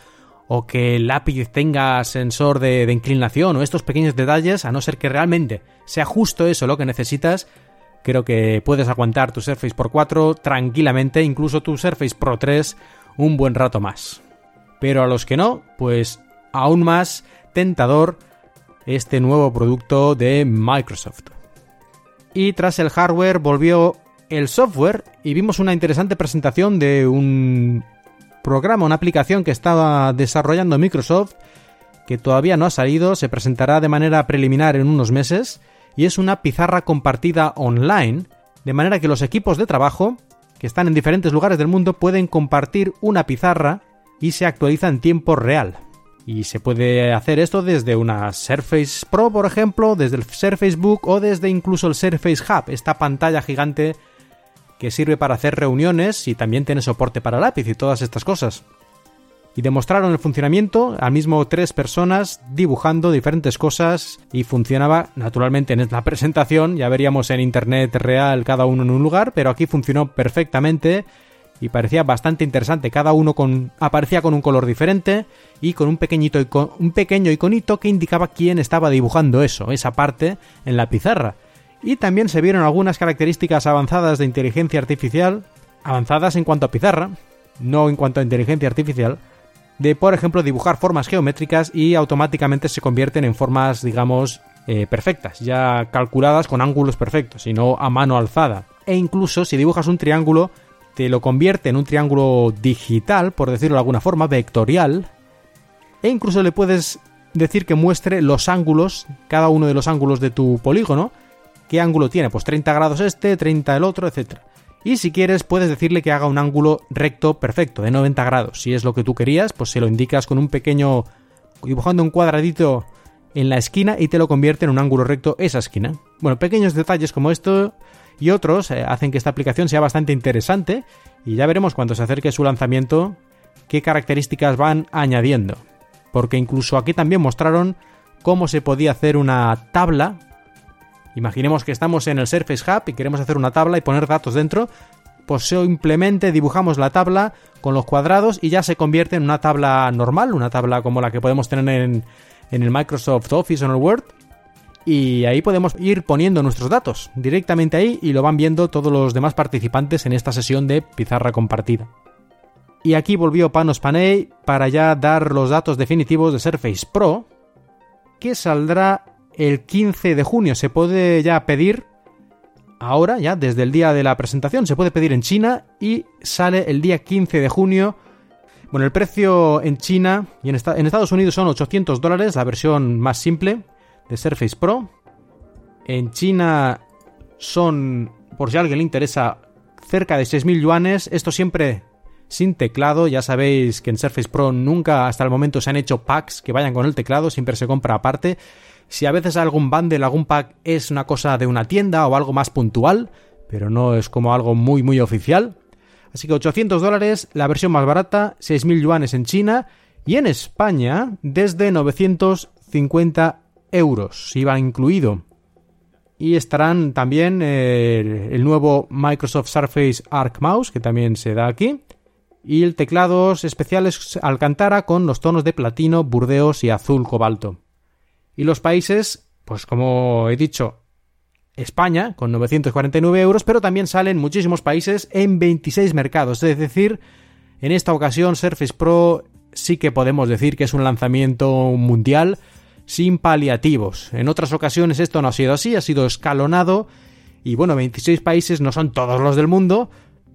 o que el lápiz tenga sensor de, inclinación o estos pequeños detalles, a no ser que realmente sea justo eso lo que necesitas, creo que puedes aguantar tu Surface Pro 4 tranquilamente, incluso tu Surface Pro 3 un buen rato más. Pero a los que no, pues aún más tentador este nuevo producto de Microsoft. Y tras el hardware volvió el software y vimos una interesante presentación de un programa, una aplicación que estaba desarrollando Microsoft, que todavía no ha salido, se presentará de manera preliminar en unos meses, y es una pizarra compartida online, de manera que los equipos de trabajo, que están en diferentes lugares del mundo, pueden compartir una pizarra y se actualiza en tiempo real. Y se puede hacer esto desde una Surface Pro, por ejemplo, desde el Surface Book o desde incluso el Surface Hub, esta pantalla gigante que sirve para hacer reuniones y también tiene soporte para lápiz y todas estas cosas. Y demostraron el funcionamiento, al mismo tres personas dibujando diferentes cosas y funcionaba naturalmente en la presentación, ya veríamos en internet real cada uno en un lugar, pero aquí funcionó perfectamente y parecía bastante interesante, cada uno con aparecía con un color diferente y con un pequeñito un pequeño iconito que indicaba quién estaba dibujando eso, esa parte en la pizarra y también se vieron algunas características avanzadas de inteligencia artificial, avanzadas en cuanto a pizarra, no en cuanto a inteligencia artificial, de por ejemplo dibujar formas geométricas y automáticamente se convierten en formas, digamos, eh, perfectas, ya calculadas con ángulos perfectos y no a mano alzada. E incluso si dibujas un triángulo, te lo convierte en un triángulo digital, por decirlo de alguna forma, vectorial, e incluso le puedes decir que muestre los ángulos, cada uno de los ángulos de tu polígono, qué ángulo tiene, pues 30 grados este, 30 el otro, etc. Y si quieres puedes decirle que haga un ángulo recto perfecto, de 90 grados. Si es lo que tú querías, pues se lo indicas con un pequeño... dibujando un cuadradito en la esquina y te lo convierte en un ángulo recto esa esquina. Bueno, pequeños detalles como esto y otros eh, hacen que esta aplicación sea bastante interesante y ya veremos cuando se acerque su lanzamiento qué características van añadiendo. Porque incluso aquí también mostraron cómo se podía hacer una tabla Imaginemos que estamos en el Surface Hub y queremos hacer una tabla y poner datos dentro, pues simplemente dibujamos la tabla con los cuadrados y ya se convierte en una tabla normal, una tabla como la que podemos tener en, el Microsoft Office o en el Word. Y ahí podemos ir poniendo nuestros datos directamente ahí y lo van viendo todos los demás participantes en esta sesión de pizarra compartida. Y aquí volvió Panos Panay para ya dar los datos definitivos de Surface Pro, que saldrá el 15 de junio. Se puede ya pedir ahora, ya desde el día de la presentación, se puede pedir en China y sale el día 15 de junio. Bueno, el precio en China y en, Estados Unidos son 800 dólares, la versión más simple de Surface Pro. En China son, por si a alguien le interesa, cerca de 6.000 yuanes. Esto siempre sin teclado. Ya sabéis que en Surface Pro nunca hasta el momento se han hecho packs que vayan con el teclado, siempre se compra aparte. Si a veces algún bundle, algún pack es una cosa de una tienda o algo más puntual, pero no es como algo muy muy oficial. Así que 800 dólares, la versión más barata, 6.000 yuanes en China y en España desde 950 euros, iba incluido. Y estarán también eh, el nuevo Microsoft Surface Arc Mouse, que también se da aquí. Y el teclados especiales Alcantara con los tonos de platino, burdeos y azul cobalto. Y los países, pues como he dicho, España con 949 euros, pero también salen muchísimos países en 26 mercados. Es decir, en esta ocasión Surface Pro sí que podemos decir que es un lanzamiento mundial sin paliativos. En otras ocasiones esto no ha sido así, ha sido escalonado y bueno, 26 países no son todos los del mundo,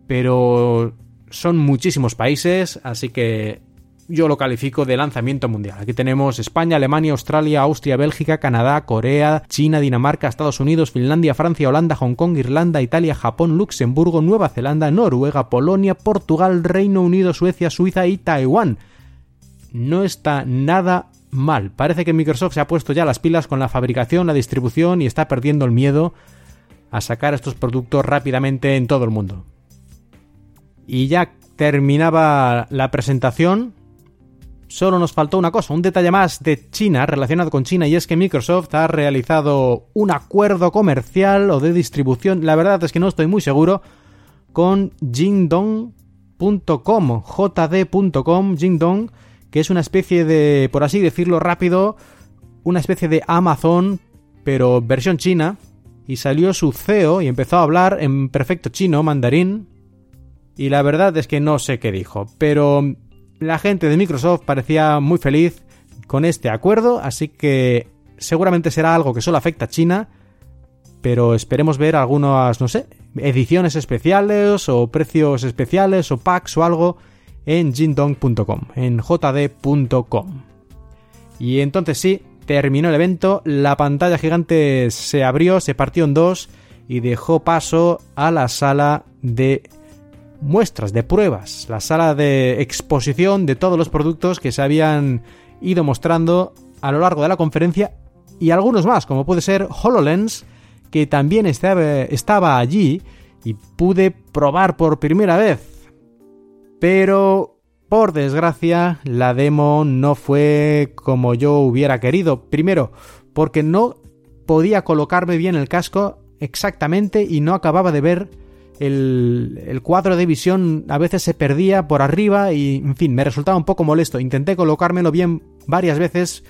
pero son muchísimos países, así que yo lo califico de lanzamiento mundial. Aquí tenemos España, Alemania, Australia, Austria, Bélgica, Canadá, Corea, China, Dinamarca, Estados Unidos, Finlandia, Francia, Holanda, Hong Kong, Irlanda, Italia, Japón, Luxemburgo, Nueva Zelanda, Noruega, Polonia, Portugal, Reino Unido, Suecia, Suiza y Taiwán. No está nada mal. Parece que Microsoft se ha puesto ya las pilas con la fabricación, la distribución y está perdiendo el miedo a sacar estos productos rápidamente en todo el mundo. Y ya terminaba la presentación. Solo nos faltó una cosa, un detalle más de China relacionado con China y es que Microsoft ha realizado un acuerdo comercial o de distribución, la verdad es que no estoy muy seguro, con Jingdong.com, jd.com, Jingdong, que es una especie de, por así decirlo rápido, una especie de Amazon, pero versión china, y salió su CEO y empezó a hablar en perfecto chino, mandarín, y la verdad es que no sé qué dijo, pero la gente de Microsoft parecía muy feliz con este acuerdo, así que seguramente será algo que solo afecta a China, pero esperemos ver algunas, no sé, ediciones especiales o precios especiales o packs o algo en jindong.com, en jd.com. Y entonces sí, terminó el evento, la pantalla gigante se abrió, se partió en dos y dejó paso a la sala de muestras, de pruebas, la sala de exposición de todos los productos que se habían ido mostrando a lo largo de la conferencia y algunos más, como puede ser HoloLens, que también estaba, estaba allí y pude probar por primera vez pero, por desgracia, la demo no fue como yo hubiera querido. Primero, porque no podía colocarme bien el casco exactamente y no acababa de ver el, cuadro de visión a veces se perdía por arriba y, en fin, me resultaba un poco molesto. Intenté colocármelo bien varias veces,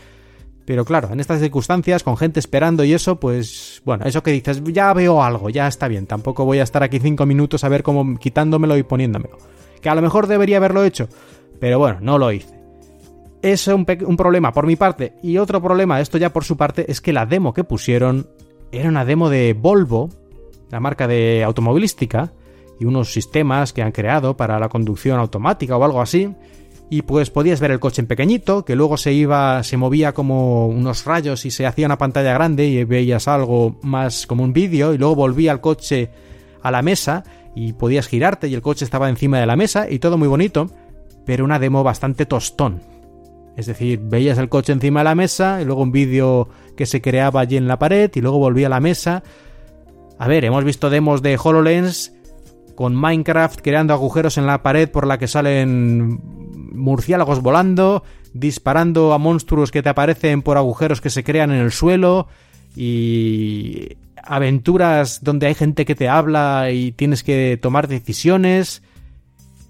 pero claro, en estas circunstancias, con gente esperando y eso, pues, bueno, eso que dices, ya veo algo, ya está bien. Tampoco voy a estar aquí cinco minutos a ver cómo quitándomelo y poniéndomelo que a lo mejor debería haberlo hecho, pero bueno, no lo hice. Es un, problema por mi parte. Y otro problema, esto ya por su parte, es que la demo que pusieron era una demo de Volvo, la marca de automovilística, y unos sistemas que han creado para la conducción automática o algo así. Y pues podías ver el coche en pequeñito, que luego se iba, se movía como unos rayos y se hacía una pantalla grande y veías algo más como un vídeo, y luego volvía el coche a la mesa y podías girarte y el coche estaba encima de la mesa y todo muy bonito, pero una demo bastante tostón. Es decir, veías el coche encima de la mesa y luego un vídeo que se creaba allí en la pared y luego volvía a la mesa. A ver, hemos visto demos de HoloLens con Minecraft creando agujeros en la pared por la que salen murciélagos volando, disparando a monstruos que te aparecen por agujeros que se crean en el suelo y aventuras donde hay gente que te habla y tienes que tomar decisiones,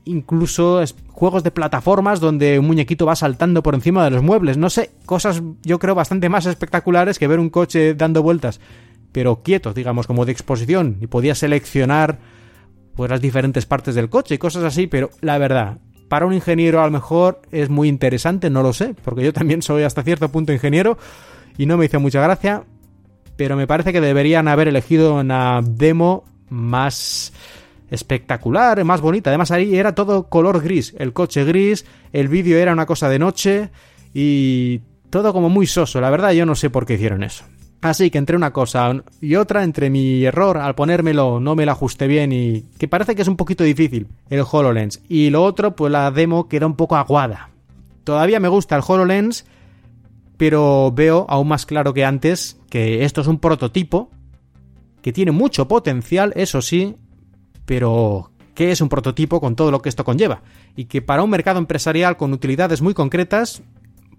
incluso juegos de plataformas donde un muñequito va saltando por encima de los muebles, no sé, cosas yo creo bastante más espectaculares que ver un coche dando vueltas, pero quietos, digamos, como de exposición, y podías seleccionar pues las diferentes partes del coche y cosas así, pero la verdad, para un ingeniero a lo mejor es muy interesante, no lo sé, porque yo también soy hasta cierto punto ingeniero. Y no me hizo mucha gracia, pero me parece que deberían haber elegido una demo más espectacular, más bonita. Además ahí era todo color gris, el coche gris, el vídeo era una cosa de noche y todo como muy soso. La verdad yo no sé por qué hicieron eso. Así que entre una cosa y otra, entre mi error al ponérmelo, no me lo ajusté bien y que parece que es un poquito difícil el HoloLens. Y lo otro, pues la demo queda un poco aguada. Todavía me gusta el HoloLens, pero veo aún más claro que antes que esto es un prototipo que tiene mucho potencial, eso sí, pero que es un prototipo con todo lo que esto conlleva y que para un mercado empresarial con utilidades muy concretas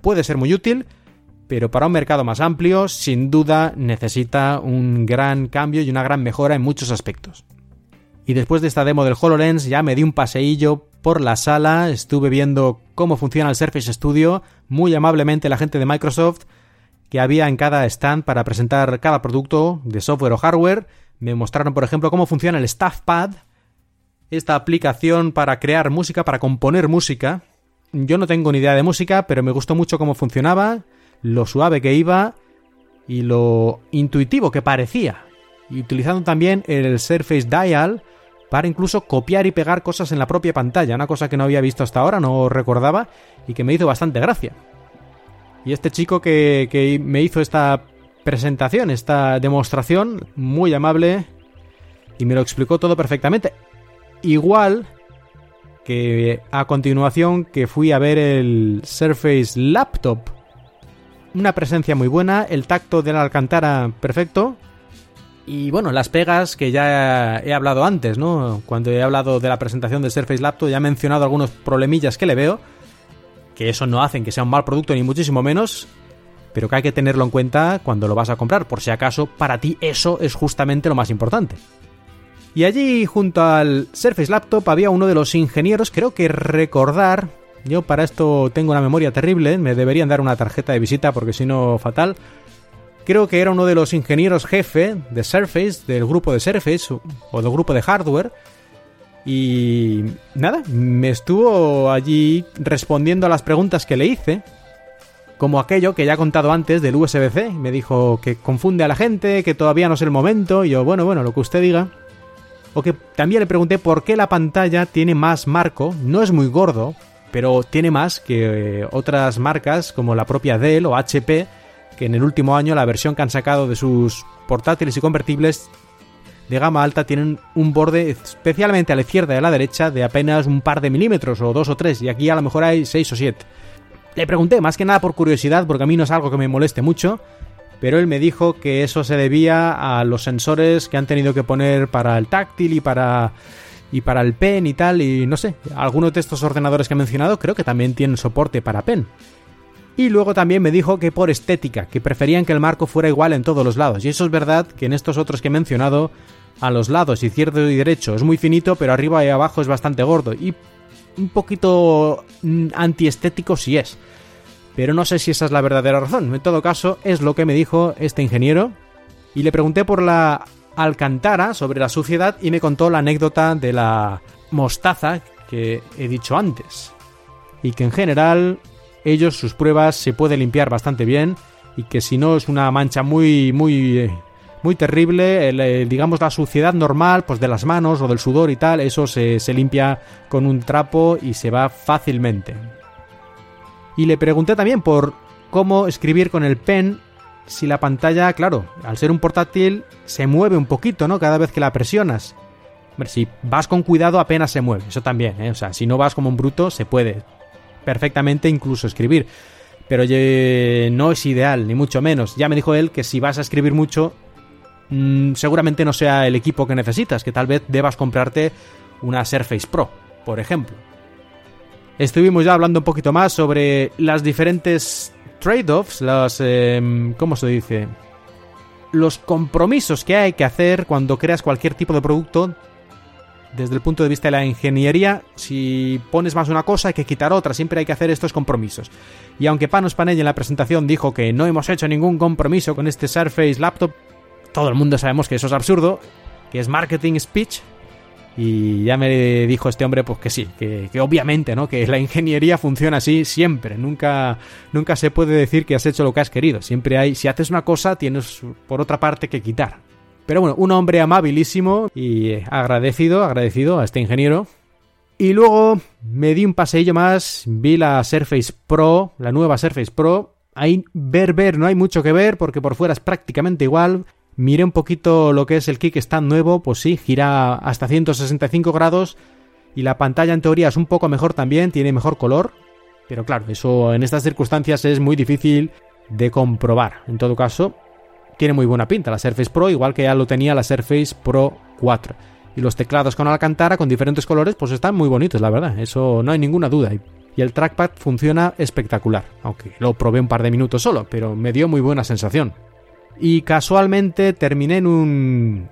puede ser muy útil, pero para un mercado más amplio, sin duda, necesita un gran cambio y una gran mejora en muchos aspectos. Y después de esta demo del HoloLens ya me di un paseillo por la sala, estuve viendo cómo funciona el Surface Studio, muy amablemente la gente de Microsoft que había en cada stand para presentar cada producto de software o hardware. Me mostraron, por ejemplo, cómo funciona el StaffPad, esta aplicación para crear música, para componer música. Yo no tengo ni idea de música, pero me gustó mucho cómo funcionaba lo suave que iba y lo intuitivo que parecía. Y utilizando también el Surface Dial para incluso copiar y pegar cosas en la propia pantalla, una cosa que no había visto hasta ahora, no recordaba y que me hizo bastante gracia. Y este chico que, que me hizo esta presentación, esta demostración, muy amable y me lo explicó todo perfectamente. Igual que a continuación que fui a ver el Surface Laptop una presencia muy buena, el tacto de la alcantara perfecto. Y bueno, las pegas que ya he hablado antes, ¿no? Cuando he hablado de la presentación de Surface Laptop ya he mencionado algunos problemillas que le veo, que eso no hacen que sea un mal producto ni muchísimo menos, pero que hay que tenerlo en cuenta cuando lo vas a comprar, por si acaso para ti eso es justamente lo más importante. Y allí junto al Surface Laptop había uno de los ingenieros, creo que recordar, yo para esto tengo una memoria terrible, me deberían dar una tarjeta de visita porque si no, fatal. Creo que era uno de los ingenieros jefe de Surface, del grupo de Surface o del grupo de hardware. Y nada, me estuvo allí respondiendo a las preguntas que le hice. Como aquello que ya he contado antes del USB-C. Me dijo que confunde a la gente, que todavía no es el momento. Y yo, bueno, bueno, lo que usted diga. O que también le pregunté por qué la pantalla tiene más marco. No es muy gordo, pero tiene más que eh, otras marcas como la propia Dell o HP, que en el último año la versión que han sacado de sus portátiles y convertibles de gama alta tienen un borde especialmente a la izquierda y a la derecha de apenas un par de milímetros o dos o tres y aquí a lo mejor hay seis o siete. Le pregunté más que nada por curiosidad porque a mí no es algo que me moleste mucho, pero él me dijo que eso se debía a los sensores que han tenido que poner para el táctil y para y para el pen y tal, y no sé, algunos de estos ordenadores que he mencionado creo que también tienen soporte para pen. Y luego también me dijo que por estética, que preferían que el marco fuera igual en todos los lados. Y eso es verdad que en estos otros que he mencionado, a los lados, izquierdo y derecho, es muy finito, pero arriba y abajo es bastante gordo. Y un poquito mm, antiestético si es. Pero no sé si esa es la verdadera razón. En todo caso, es lo que me dijo este ingeniero. Y le pregunté por la Alcantara sobre la suciedad y me contó la anécdota de la mostaza que he dicho antes. Y que en general ellos sus pruebas se puede limpiar bastante bien y que si no es una mancha muy muy muy terrible, eh, digamos la suciedad normal pues de las manos o del sudor y tal, eso se, se limpia con un trapo y se va fácilmente. Y le pregunté también por cómo escribir con el pen si la pantalla, claro, al ser un portátil, se mueve un poquito, ¿no? Cada vez que la presionas. Si vas con cuidado apenas se mueve, eso también, ¿eh? O sea, si no vas como un bruto, se puede perfectamente incluso escribir. Pero no es ideal, ni mucho menos. Ya me dijo él que si vas a escribir mucho, mm, seguramente no sea el equipo que necesitas, que tal vez debas comprarte una Surface Pro, por ejemplo. Estuvimos ya hablando un poquito más sobre las diferentes trade-offs, los... Em, ¿Cómo se dice? Los compromisos que hay que hacer cuando creas cualquier tipo de producto desde el punto de vista de la ingeniería, si pones más una cosa hay que quitar otra, siempre hay que hacer estos compromisos. Y aunque Panos Panell en la presentación dijo que no hemos hecho ningún compromiso con este Surface Laptop, todo el mundo sabemos que eso es absurdo, que es marketing speech, y ya me dijo este hombre pues que sí, que, obviamente, ¿no? Que la ingeniería funciona así siempre. Nunca, nunca se puede decir que has hecho lo que has querido. Siempre hay, si haces una cosa, tienes por otra parte que quitar. Pero bueno, un hombre amabilísimo y agradecido, agradecido a este ingeniero. Y luego me di un paseillo más, vi la Surface Pro, la nueva Surface Pro, Ahí ver, ver, no hay mucho que ver porque por fuera es prácticamente igual. Miré un poquito lo que es el kickstand nuevo, pues sí, gira hasta 165 grados y la pantalla en teoría es un poco mejor también, tiene mejor color, pero claro, eso en estas circunstancias es muy difícil de comprobar. En todo caso, tiene muy buena pinta la Surface Pro, igual que ya lo tenía la Surface Pro 4. Y los teclados con Alcantara con diferentes colores, pues están muy bonitos, la verdad, eso no hay ninguna duda. Y el trackpad funciona espectacular, aunque lo probé un par de minutos solo, pero me dio muy buena sensación y casualmente terminé en un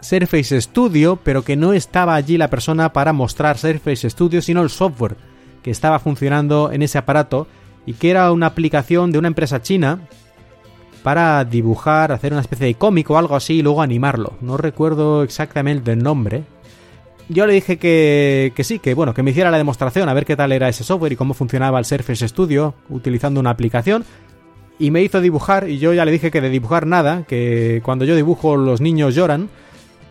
Surface Studio, pero que no estaba allí la persona para mostrar Surface Studio, sino el software que estaba funcionando en ese aparato y que era una aplicación de una empresa china para dibujar, hacer una especie de cómic o algo así y luego animarlo. No recuerdo exactamente el nombre. Yo le dije que, que sí, que bueno, que me hiciera la demostración a ver qué tal era ese software y cómo funcionaba el Surface Studio utilizando una aplicación y me hizo dibujar y yo ya le dije que de dibujar nada, que cuando yo dibujo los niños lloran,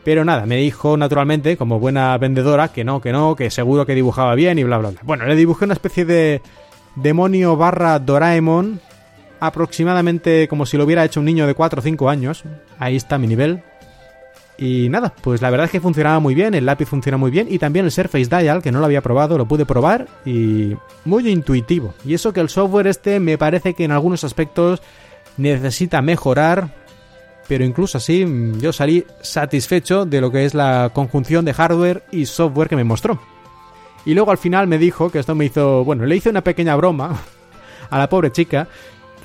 pero nada, me dijo naturalmente, como buena vendedora, que no, que no, que seguro que dibujaba bien y bla, bla, bla. Bueno, le dibujé una especie de demonio barra Doraemon, aproximadamente como si lo hubiera hecho un niño de 4 o 5 años. Ahí está mi nivel. Y nada, pues la verdad es que funcionaba muy bien, el lápiz funciona muy bien y también el Surface Dial, que no lo había probado, lo pude probar y muy intuitivo. Y eso que el software este me parece que en algunos aspectos necesita mejorar, pero incluso así yo salí satisfecho de lo que es la conjunción de hardware y software que me mostró. Y luego al final me dijo que esto me hizo, bueno, le hice una pequeña broma a la pobre chica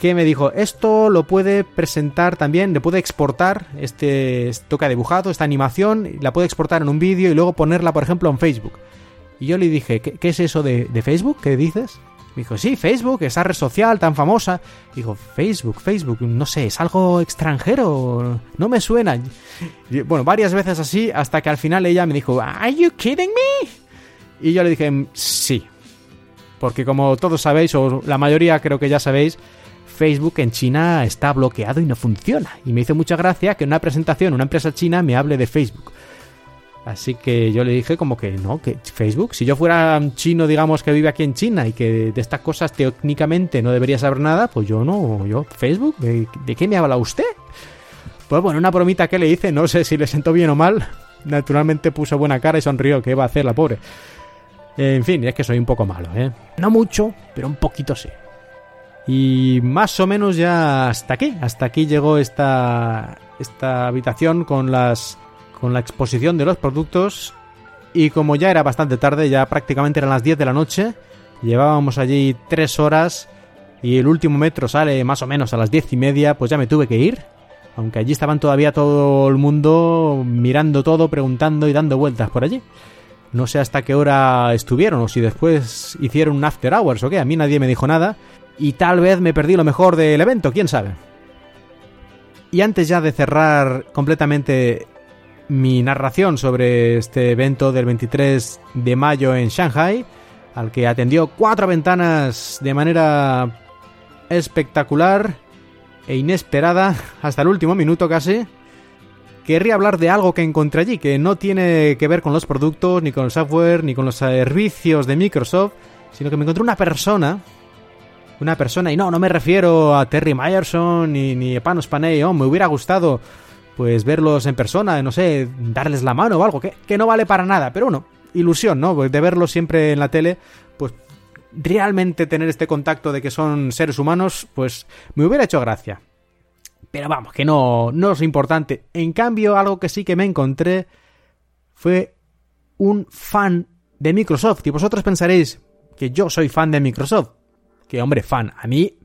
que me dijo, esto lo puede presentar también, le puede exportar este, toca dibujado, esta animación, la puede exportar en un vídeo y luego ponerla, por ejemplo, en Facebook. Y yo le dije, ¿qué, es eso de, Facebook? ¿Qué dices? Me dijo, sí, Facebook, esa red social tan famosa. Digo, Facebook, Facebook, no sé, es algo extranjero, no me suena. bueno, varias veces así, hasta que al final ella me dijo, ¿Are you kidding me? Y yo le dije, sí. Porque como todos sabéis, o la mayoría creo que ya sabéis, Facebook en China está bloqueado y no funciona. Y me hizo mucha gracia que en una presentación una empresa china me hable de Facebook. Así que yo le dije como que no, que Facebook, si yo fuera chino, digamos, que vive aquí en China y que de estas cosas técnicamente no debería saber nada, pues yo no, yo, Facebook, ¿de, qué me habla usted? Pues bueno, una bromita que le hice, no sé si le sentó bien o mal. Naturalmente puso buena cara y sonrió, ¿qué va a hacer la pobre? En fin, es que soy un poco malo, ¿eh? No mucho, pero un poquito sí. Y más o menos ya hasta aquí, hasta aquí llegó esta, esta habitación con las con la exposición de los productos. Y como ya era bastante tarde, ya prácticamente eran las 10 de la noche, llevábamos allí 3 horas y el último metro sale más o menos a las 10 y media, pues ya me tuve que ir, aunque allí estaban todavía todo el mundo mirando todo, preguntando y dando vueltas por allí. No sé hasta qué hora estuvieron o si después hicieron un after hours o qué, a mí nadie me dijo nada y tal vez me perdí lo mejor del evento, quién sabe. Y antes ya de cerrar completamente mi narración sobre este evento del 23 de mayo en Shanghai, al que atendió cuatro ventanas de manera espectacular e inesperada hasta el último minuto casi, querría hablar de algo que encontré allí, que no tiene que ver con los productos, ni con el software, ni con los servicios de Microsoft, sino que me encontré una persona una persona, y no, no me refiero a Terry Myerson ni, ni a Panos Panay, me hubiera gustado pues verlos en persona, no sé, darles la mano o algo, que, que no vale para nada, pero bueno, ilusión, ¿no? Pues de verlos siempre en la tele, pues realmente tener este contacto de que son seres humanos, pues me hubiera hecho gracia. Pero vamos, que no, no es importante. En cambio, algo que sí que me encontré fue un fan de Microsoft. Y vosotros pensaréis que yo soy fan de Microsoft que hombre, fan. A mí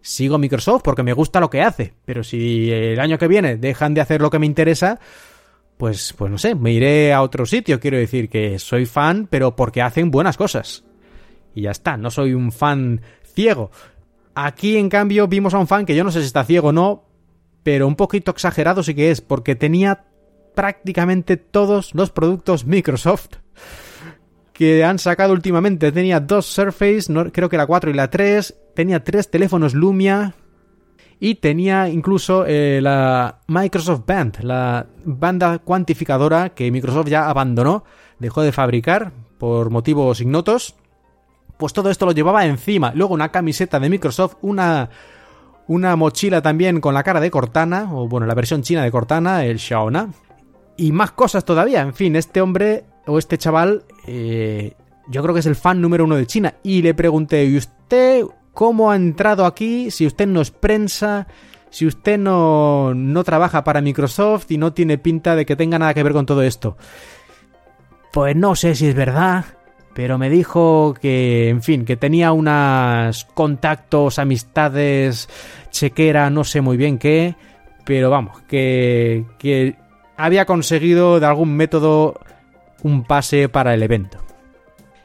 sigo Microsoft porque me gusta lo que hace, pero si el año que viene dejan de hacer lo que me interesa, pues, pues no sé, me iré a otro sitio. Quiero decir que soy fan, pero porque hacen buenas cosas. Y ya está, no soy un fan ciego. Aquí, en cambio, vimos a un fan que yo no sé si está ciego o no, pero un poquito exagerado sí que es, porque tenía prácticamente todos los productos Microsoft que han sacado últimamente. Tenía dos Surface, creo que la 4 y la 3. Tenía tres teléfonos Lumia. Y tenía incluso eh, la Microsoft Band, la banda cuantificadora que Microsoft ya abandonó, dejó de fabricar por motivos ignotos. pues todo esto lo llevaba encima. Luego una camiseta de Microsoft, una, una mochila también con la cara de Cortana, o bueno, la versión china de Cortana, el Xiaona. Y más cosas todavía. En fin, este hombre o este chaval, eh, yo creo que es el fan número uno de China. Y le pregunté, ¿y usted cómo ha entrado aquí? Si usted no es prensa, si usted no, no trabaja para Microsoft y no tiene pinta de que tenga nada que ver con todo esto. Pues no sé si es verdad, pero me dijo que, en fin, que tenía unos contactos, amistades, chequera, no sé muy bien qué, pero vamos, que, que había conseguido de algún método un pase para el evento.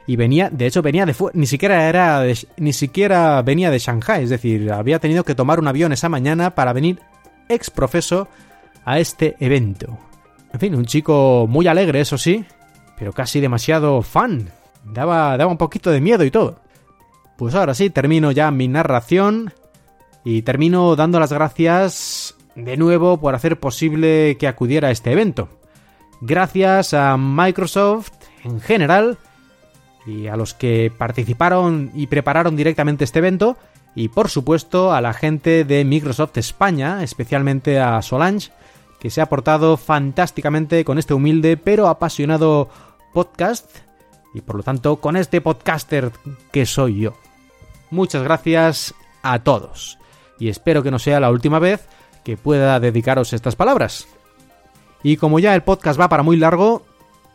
Y venía, de hecho, venía de ni siquiera era ni siquiera venía de Shanghai, es decir, había tenido que tomar un avión esa mañana para venir ex profeso a este evento. En fin, un chico muy alegre, eso sí, pero casi demasiado fan. Daba, daba un poquito de miedo y todo. Pues ahora sí, termino ya mi narración y termino dando las gracias de nuevo por hacer posible que acudiera a este evento. Gracias a Microsoft en general y a los que participaron y prepararon directamente este evento y por supuesto a la gente de Microsoft España, especialmente a Solange, que se ha portado fantásticamente con este humilde pero apasionado podcast y por lo tanto con este podcaster que soy yo. Muchas gracias a todos y espero que no sea la última vez que pueda dedicaros estas palabras. Y como ya el podcast va para muy largo,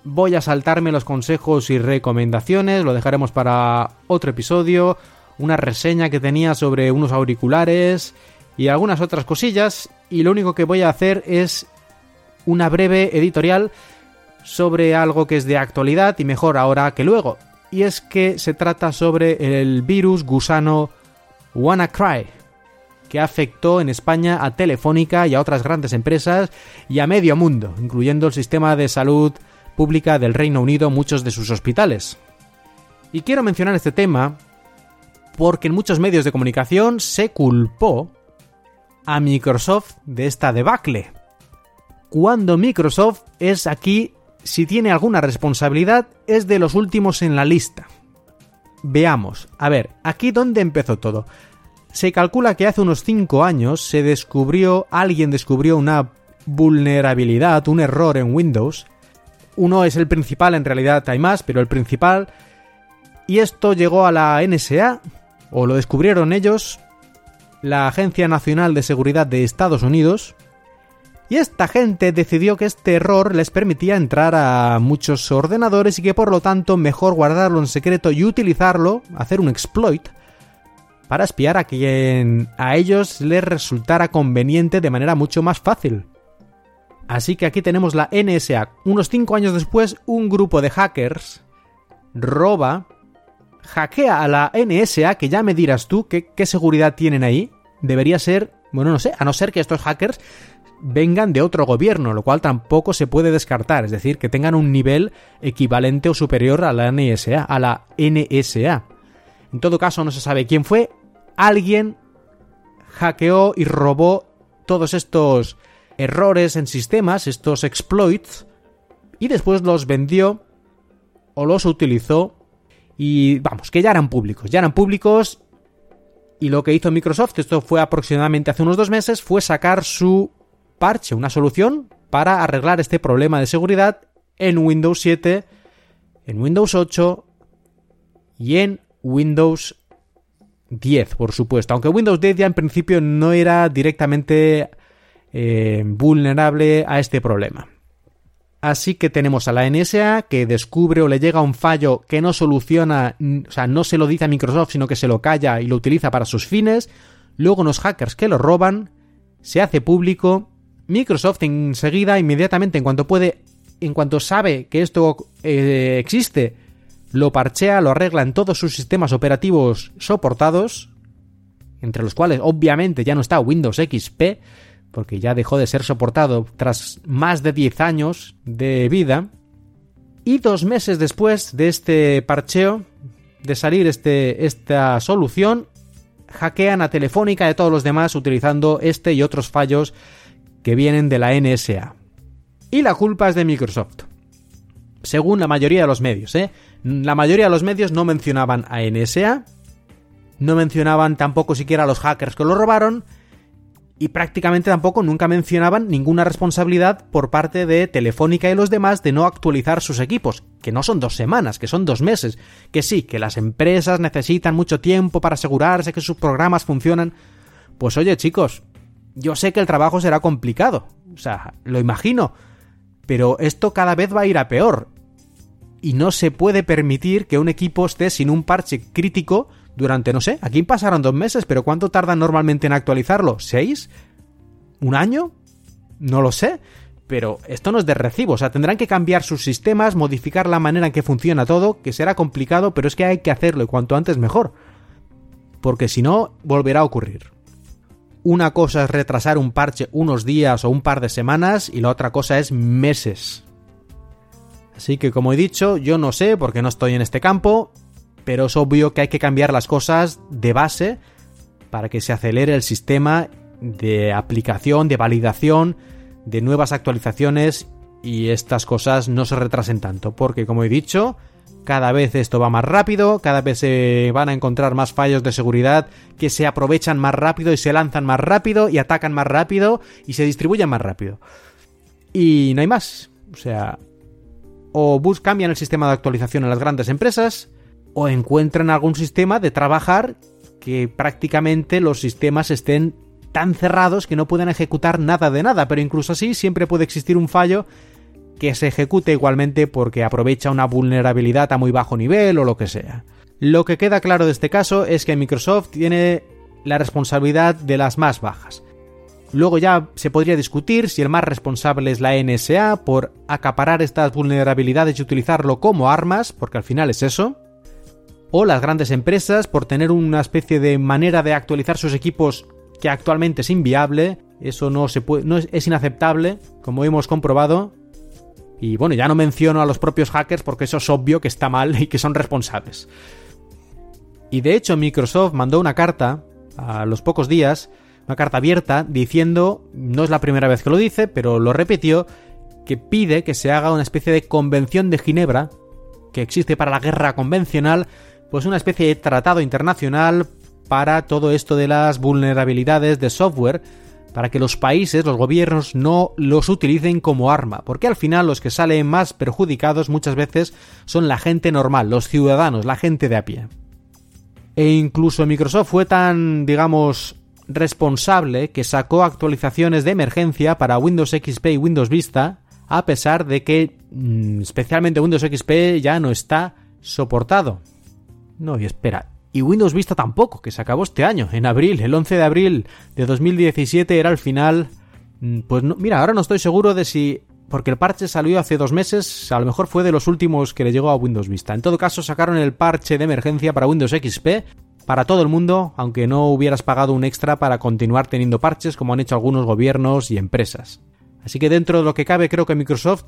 voy a saltarme los consejos y recomendaciones, lo dejaremos para otro episodio, una reseña que tenía sobre unos auriculares y algunas otras cosillas, y lo único que voy a hacer es una breve editorial sobre algo que es de actualidad y mejor ahora que luego. Y es que se trata sobre el virus gusano WannaCry, que afectó en España a Telefónica y a otras grandes empresas y a medio mundo, incluyendo el sistema de salud pública del Reino Unido, muchos de sus hospitales. Y quiero mencionar este tema porque en muchos medios de comunicación se culpó a Microsoft de esta debacle. Cuando Microsoft es aquí si tiene alguna responsabilidad, es de los últimos en la lista. Veamos, a ver, aquí dónde empezó todo. Se calcula que hace unos 5 años se descubrió, alguien descubrió una vulnerabilidad, un error en Windows. Uno es el principal, en realidad hay más, pero el principal. Y esto llegó a la NSA, o lo descubrieron ellos, la Agencia Nacional de Seguridad de Estados Unidos, y esta gente decidió que este error les permitía entrar a muchos ordenadores y que por lo tanto mejor guardarlo en secreto y utilizarlo, hacer un exploit, para espiar a quien a ellos les resultara conveniente de manera mucho más fácil. Así que aquí tenemos la NSA. Unos 5 años después, un grupo de hackers roba, hackea a la NSA, que ya me dirás tú qué, qué seguridad tienen ahí. Debería ser, bueno, no sé, a no ser que estos hackers vengan de otro gobierno, lo cual tampoco se puede descartar, es decir, que tengan un nivel equivalente o superior a la NSA, a la NSA. En todo caso, no se sabe quién fue, alguien hackeó y robó todos estos errores en sistemas, estos exploits, y después los vendió o los utilizó. Y vamos, que ya eran públicos, ya eran públicos. Y lo que hizo Microsoft, esto fue aproximadamente hace unos dos meses, fue sacar su parche, una solución para arreglar este problema de seguridad en Windows 7, en Windows 8 y en Windows 10, por supuesto. Aunque Windows 10 ya en principio no era directamente eh, vulnerable a este problema. Así que tenemos a la NSA que descubre o le llega un fallo que no soluciona, o sea, no se lo dice a Microsoft, sino que se lo calla y lo utiliza para sus fines. Luego unos hackers que lo roban, se hace público Microsoft enseguida, inmediatamente, en cuanto puede, en cuanto sabe que esto eh, existe, lo parchea, lo arregla en todos sus sistemas operativos soportados, entre los cuales obviamente ya no está Windows XP, porque ya dejó de ser soportado tras más de 10 años de vida. Y dos meses después de este parcheo, de salir este, esta solución, hackean a Telefónica y a todos los demás utilizando este y otros fallos que vienen de la NSA. Y la culpa es de Microsoft. Según la mayoría de los medios, ¿eh? La mayoría de los medios no mencionaban a NSA, no mencionaban tampoco siquiera a los hackers que lo robaron, y prácticamente tampoco nunca mencionaban ninguna responsabilidad por parte de Telefónica y los demás de no actualizar sus equipos, que no son dos semanas, que son dos meses, que sí, que las empresas necesitan mucho tiempo para asegurarse que sus programas funcionan. Pues oye chicos, yo sé que el trabajo será complicado, o sea, lo imagino, pero esto cada vez va a ir a peor. Y no se puede permitir que un equipo esté sin un parche crítico durante, no sé, aquí pasaron dos meses, pero ¿cuánto tardan normalmente en actualizarlo? ¿Seis? ¿Un año? No lo sé. Pero esto no es de recibo, o sea, tendrán que cambiar sus sistemas, modificar la manera en que funciona todo, que será complicado, pero es que hay que hacerlo y cuanto antes mejor. Porque si no, volverá a ocurrir. Una cosa es retrasar un parche unos días o un par de semanas y la otra cosa es meses. Así que como he dicho, yo no sé porque no estoy en este campo, pero es obvio que hay que cambiar las cosas de base para que se acelere el sistema de aplicación, de validación, de nuevas actualizaciones y estas cosas no se retrasen tanto, porque como he dicho, cada vez esto va más rápido, cada vez se van a encontrar más fallos de seguridad que se aprovechan más rápido y se lanzan más rápido y atacan más rápido y se distribuyen más rápido. Y no hay más. O sea, o bus cambian el sistema de actualización en las grandes empresas, o encuentran algún sistema de trabajar que prácticamente los sistemas estén tan cerrados que no puedan ejecutar nada de nada, pero incluso así siempre puede existir un fallo que se ejecute igualmente porque aprovecha una vulnerabilidad a muy bajo nivel o lo que sea. Lo que queda claro de este caso es que Microsoft tiene la responsabilidad de las más bajas. Luego ya se podría discutir si el más responsable es la NSA por acaparar estas vulnerabilidades y utilizarlo como armas, porque al final es eso, o las grandes empresas por tener una especie de manera de actualizar sus equipos que actualmente es inviable, eso no se puede, no es, inaceptable, como hemos comprobado. Y bueno, ya no menciono a los propios hackers porque eso es obvio que está mal y que son responsables. Y de hecho Microsoft mandó una carta a los pocos días, una carta abierta, diciendo, no es la primera vez que lo dice, pero lo repitió, que pide que se haga una especie de convención de Ginebra, que existe para la guerra convencional, pues una especie de tratado internacional para todo esto de las vulnerabilidades de software, para que los países, los gobiernos, no los utilicen como arma, porque al final los que salen más perjudicados muchas veces son la gente normal, los ciudadanos, la gente de a pie. E incluso Microsoft fue tan, digamos, responsable que sacó actualizaciones de emergencia para Windows XP y Windows Vista, a pesar de que mm, especialmente Windows XP ya no está soportado. No, y espera. Y Windows Vista tampoco, que se acabó este año, en abril, el 11 de abril de 2017 era el final. Mm, pues no, mira, ahora no estoy seguro de si porque el parche salió hace dos meses, a lo mejor fue de los últimos que le llegó a Windows Vista. En todo caso, sacaron el parche de emergencia para Windows XP para todo el mundo, aunque no hubieras pagado un extra para continuar teniendo parches como han hecho algunos gobiernos y empresas. Así que dentro de lo que cabe, creo que Microsoft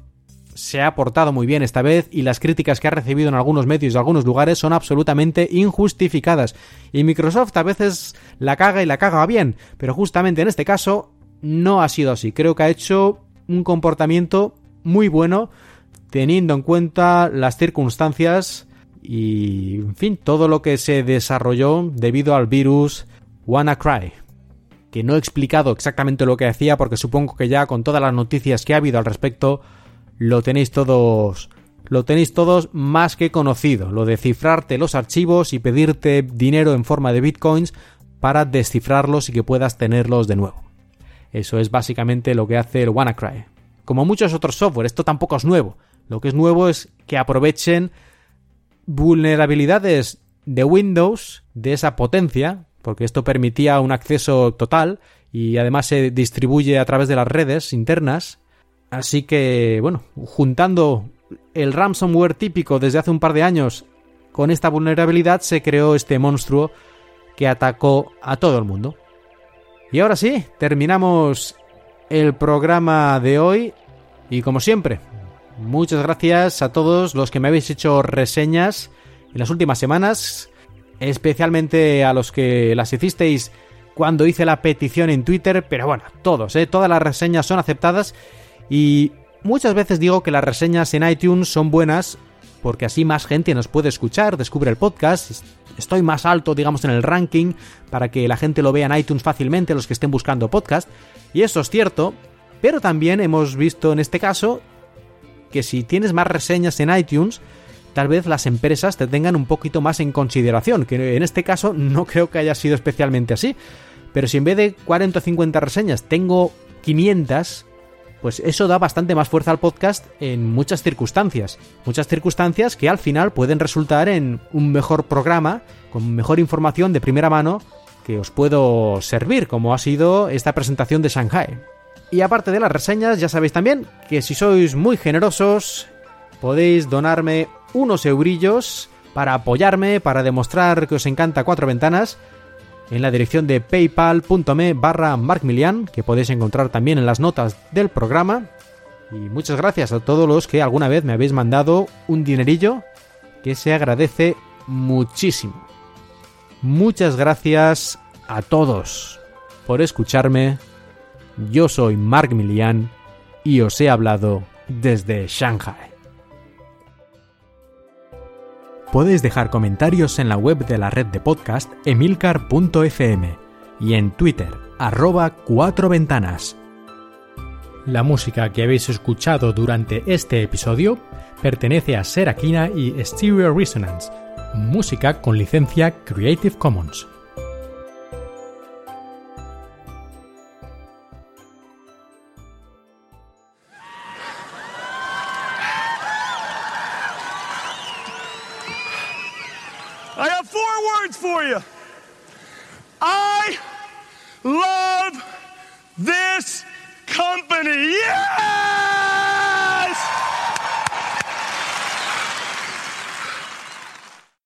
se ha portado muy bien esta vez y las críticas que ha recibido en algunos medios de algunos lugares son absolutamente injustificadas. Y Microsoft a veces la caga y la caga bien, pero justamente en este caso no ha sido así. Creo que ha hecho un comportamiento muy bueno teniendo en cuenta las circunstancias y, en fin, todo lo que se desarrolló debido al virus WannaCry. Que no he explicado exactamente lo que hacía porque supongo que ya con todas las noticias que ha habido al respecto lo tenéis todos lo tenéis todos más que conocido, lo de cifrarte los archivos y pedirte dinero en forma de bitcoins para descifrarlos y que puedas tenerlos de nuevo. Eso es básicamente lo que hace el WannaCry. Como muchos otros software, esto tampoco es nuevo. Lo que es nuevo es que aprovechen vulnerabilidades de Windows de esa potencia, porque esto permitía un acceso total y además se distribuye a través de las redes internas Así que, bueno, juntando el ransomware típico desde hace un par de años con esta vulnerabilidad se creó este monstruo que atacó a todo el mundo. Y ahora sí, terminamos el programa de hoy y como siempre, muchas gracias a todos los que me habéis hecho reseñas en las últimas semanas, especialmente a los que las hicisteis cuando hice la petición en Twitter, pero bueno, todos, ¿eh? todas las reseñas son aceptadas y Muchas veces digo que las reseñas en iTunes son buenas porque así más gente nos puede escuchar, descubre el podcast, estoy más alto, digamos, en el ranking para que la gente lo vea en iTunes fácilmente, los que estén buscando podcast. Y eso es cierto, pero también hemos visto en este caso que si tienes más reseñas en iTunes, tal vez las empresas te tengan un poquito más en consideración, que en este caso no creo que haya sido especialmente así. Pero si en vez de 40 o 50 reseñas tengo 500, pues eso da bastante más fuerza al podcast en muchas circunstancias. Muchas circunstancias que al final pueden resultar en un mejor programa, con mejor información de primera mano que os puedo servir, como ha sido esta presentación de Shanghai. Y aparte de las reseñas, ya sabéis también que si sois muy generosos, podéis donarme unos eurillos para apoyarme, para demostrar que os encanta Cuatro Ventanas, en la dirección de paypal.me barra markmilian, que podéis encontrar también en las notas del programa. Y muchas gracias a todos los que alguna vez me habéis mandado un dinerillo, que se agradece muchísimo. Muchas gracias a todos por escucharme. Yo soy Mark Milian y os he hablado desde Shanghai. Podéis dejar comentarios en la web de la red de podcast emilcar.fm y en Twitter arroba cuatro ventanas. La música que habéis escuchado durante este episodio pertenece a Serakina y Stereo Resonance, música con licencia Creative Commons. Words for you. I love this company. Yeah!